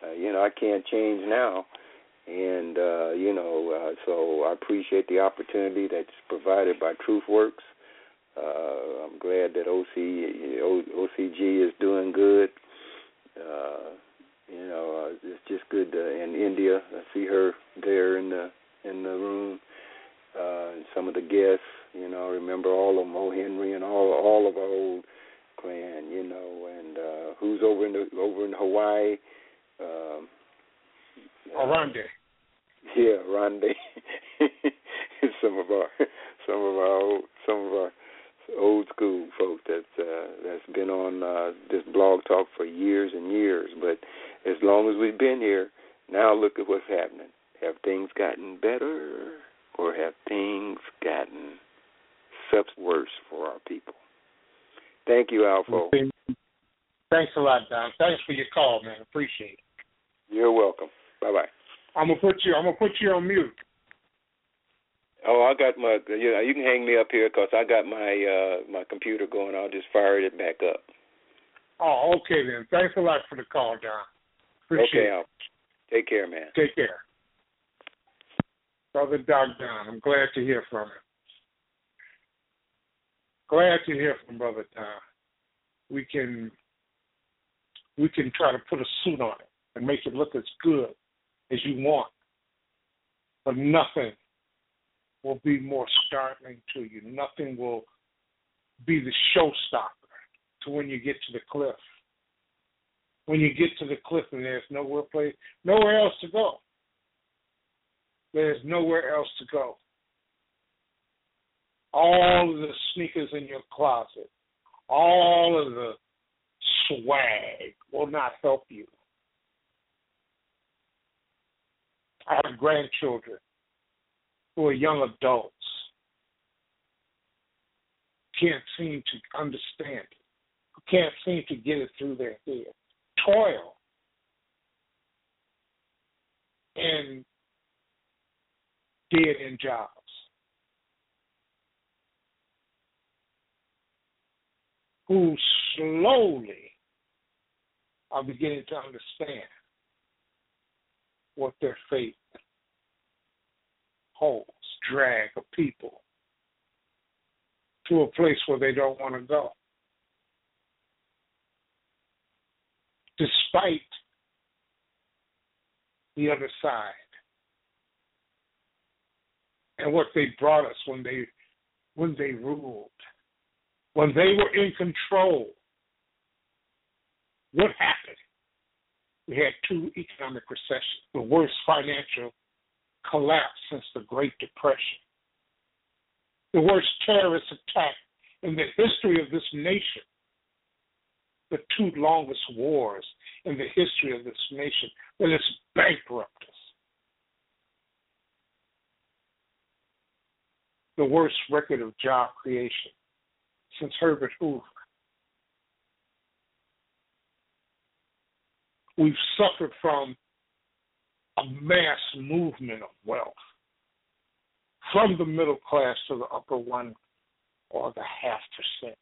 Uh, you know, I can't change now, and uh, you know, uh, so I appreciate the opportunity that's provided by TruthWorks. Uh, I'm glad that OC, OCG is doing good. Uh, you know, uh, it's just good to, in India. I see her there in the in the room. Uh, and some of the guests, you know, I remember all of them, O. Henry and all all of our old clan, you know, and uh, who's over in the over in Hawaii. Um, Aronde. yeah, Rondé. some of our some of our old, some of our old school folk that's uh, that's been on uh, this blog talk for years and years. But as long as we've been here, now look at what's happening. Have things gotten better, or have things gotten such worse for our people? Thank you, ALFO. Thanks a lot, Don. Thanks for your call, man. Appreciate it. You're welcome. Bye bye. I'm gonna put you. I'm gonna put you on mute. Oh, I got my. You know, you can hang me up here because I got my uh my computer going. I'll just fire it back up. Oh, okay then. Thanks a lot for the call, John. Appreciate okay, it. I'll take care, man. Take care. Brother Doc Don, I'm glad to hear from him. Glad to hear from Brother Don. We can we can try to put a suit on it and make it look as good as you want. But nothing will be more startling to you. Nothing will be the showstopper to when you get to the cliff. When you get to the cliff and there's nowhere place nowhere else to go. There's nowhere else to go. All of the sneakers in your closet, all of the swag will not help you. I have grandchildren who are young adults can't seem to understand it, can't seem to get it through their head. Toil and dead end jobs. Who slowly are beginning to understand what their fate holds, drag a people to a place where they don't want to go. Despite the other side and what they brought us when they when they ruled, when they were in control. What happened? We had two economic recessions, the worst financial collapse since the Great Depression, the worst terrorist attack in the history of this nation, the two longest wars in the history of this nation that has bankrupted us. The worst record of job creation since Herbert Hoover. We've suffered from a mass movement of wealth from the middle class to the upper one or the half percent.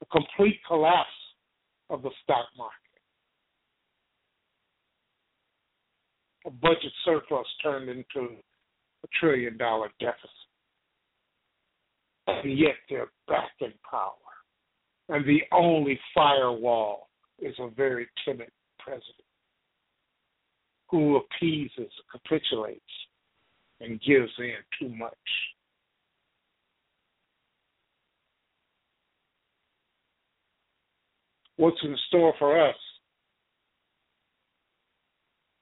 The complete collapse of the stock market. A budget surplus turned into a trillion dollar deficit. And yet they're back in power. And the only firewall is a very timid president who appeases, capitulates, and gives in too much. What's in store for us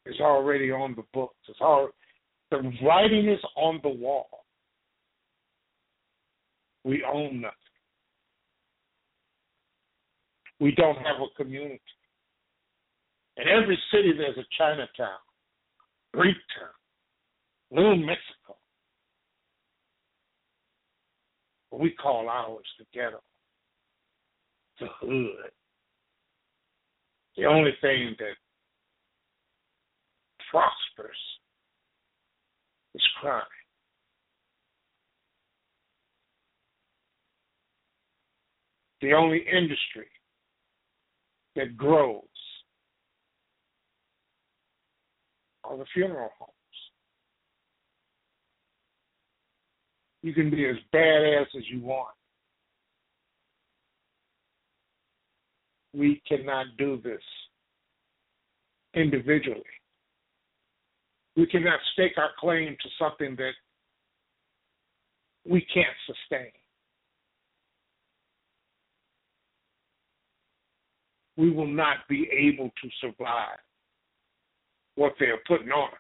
is already on the books. It's already, the writing is on the wall. We own nothing. We don't have a community. In every city, there's a Chinatown, Greektown, Little Mexico. We call ours the ghetto, the hood. The only thing that prospers is crime. The only industry that grows are the funeral homes. You can be as badass as you want. We cannot do this individually. We cannot stake our claim to something that we can't sustain. We will not be able to survive what they're putting on us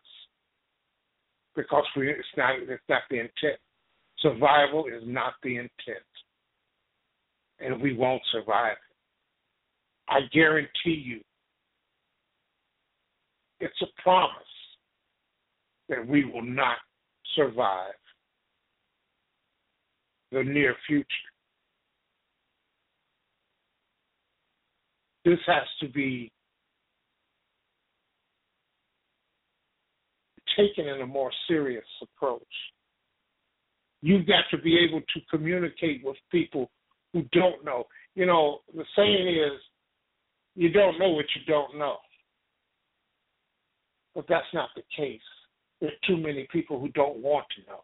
because we, it's not it's not the intent. Survival is not the intent, and we won't survive. I guarantee you, it's a promise that we will not survive the near future. this has to be taken in a more serious approach. You've got to be able to communicate with people who don't know. You know, the saying is, you don't know what you don't know. But that's not the case. There are too many people who don't want to know.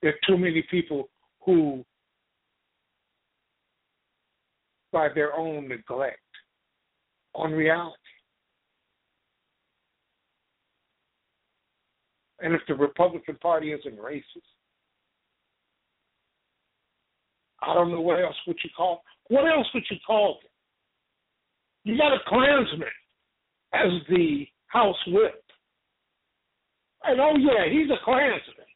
There are too many people who, by their own neglect, on reality, and if the Republican Party isn't racist, I don't know what else would you call. What else would you call it? You got a Klansman as the House Whip, and oh yeah, he's a Klansman.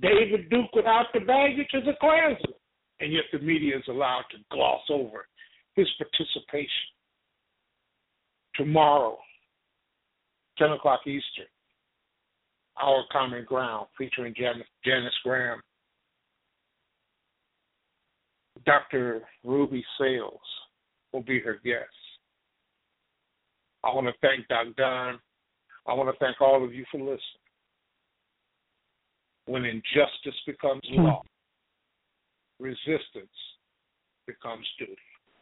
David Duke without the baggage is a Klansman, and yet the media is allowed to gloss over his participation. Tomorrow, 10 o'clock Eastern, Our Common Ground, featuring Janice, Janice Graham. Dr. Ruby Sales will be her guest. I want to thank Doc Don. I want to thank all of you for listening. When injustice becomes law, resistance becomes duty.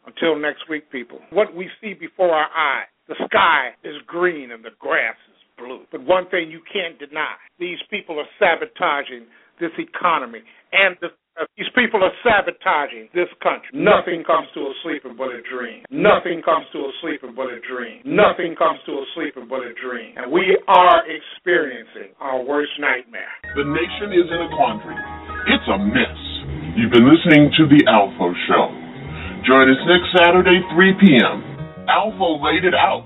Until next week, people, what we see before our eyes, the sky is green and the grass is blue. But one thing you can't deny these people are sabotaging this economy and the uh, these people are sabotaging this country. Nothing comes to a sleeper but a dream. Nothing comes to a sleeper but a dream. Nothing comes to a sleeper but a dream. And we are experiencing our worst nightmare. The nation is in a quandary. It's a mess. You've been listening to The ALFO Show. Join us next Saturday, 3 p.m. ALFO laid it out.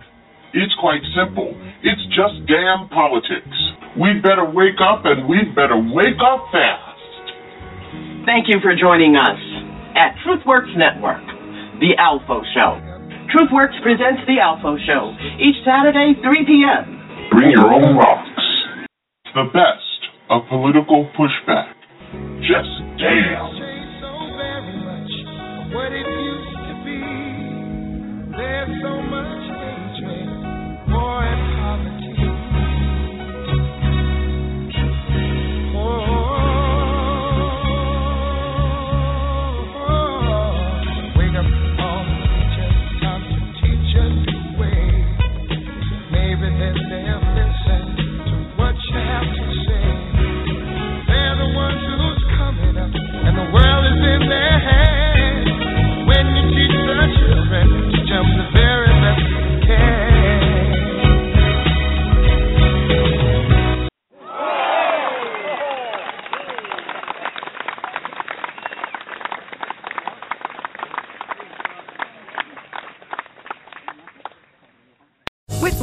It's quite simple. It's just damn politics. We'd better wake up and we'd better wake up fast. Thank you for joining us at TruthWorks Network, The ALFO Show. TruthWorks presents The ALFO Show each Saturday, 3 p.m. Bring your own rocks. The best of political pushback. Just damn. So very much of what it used to be. There's so much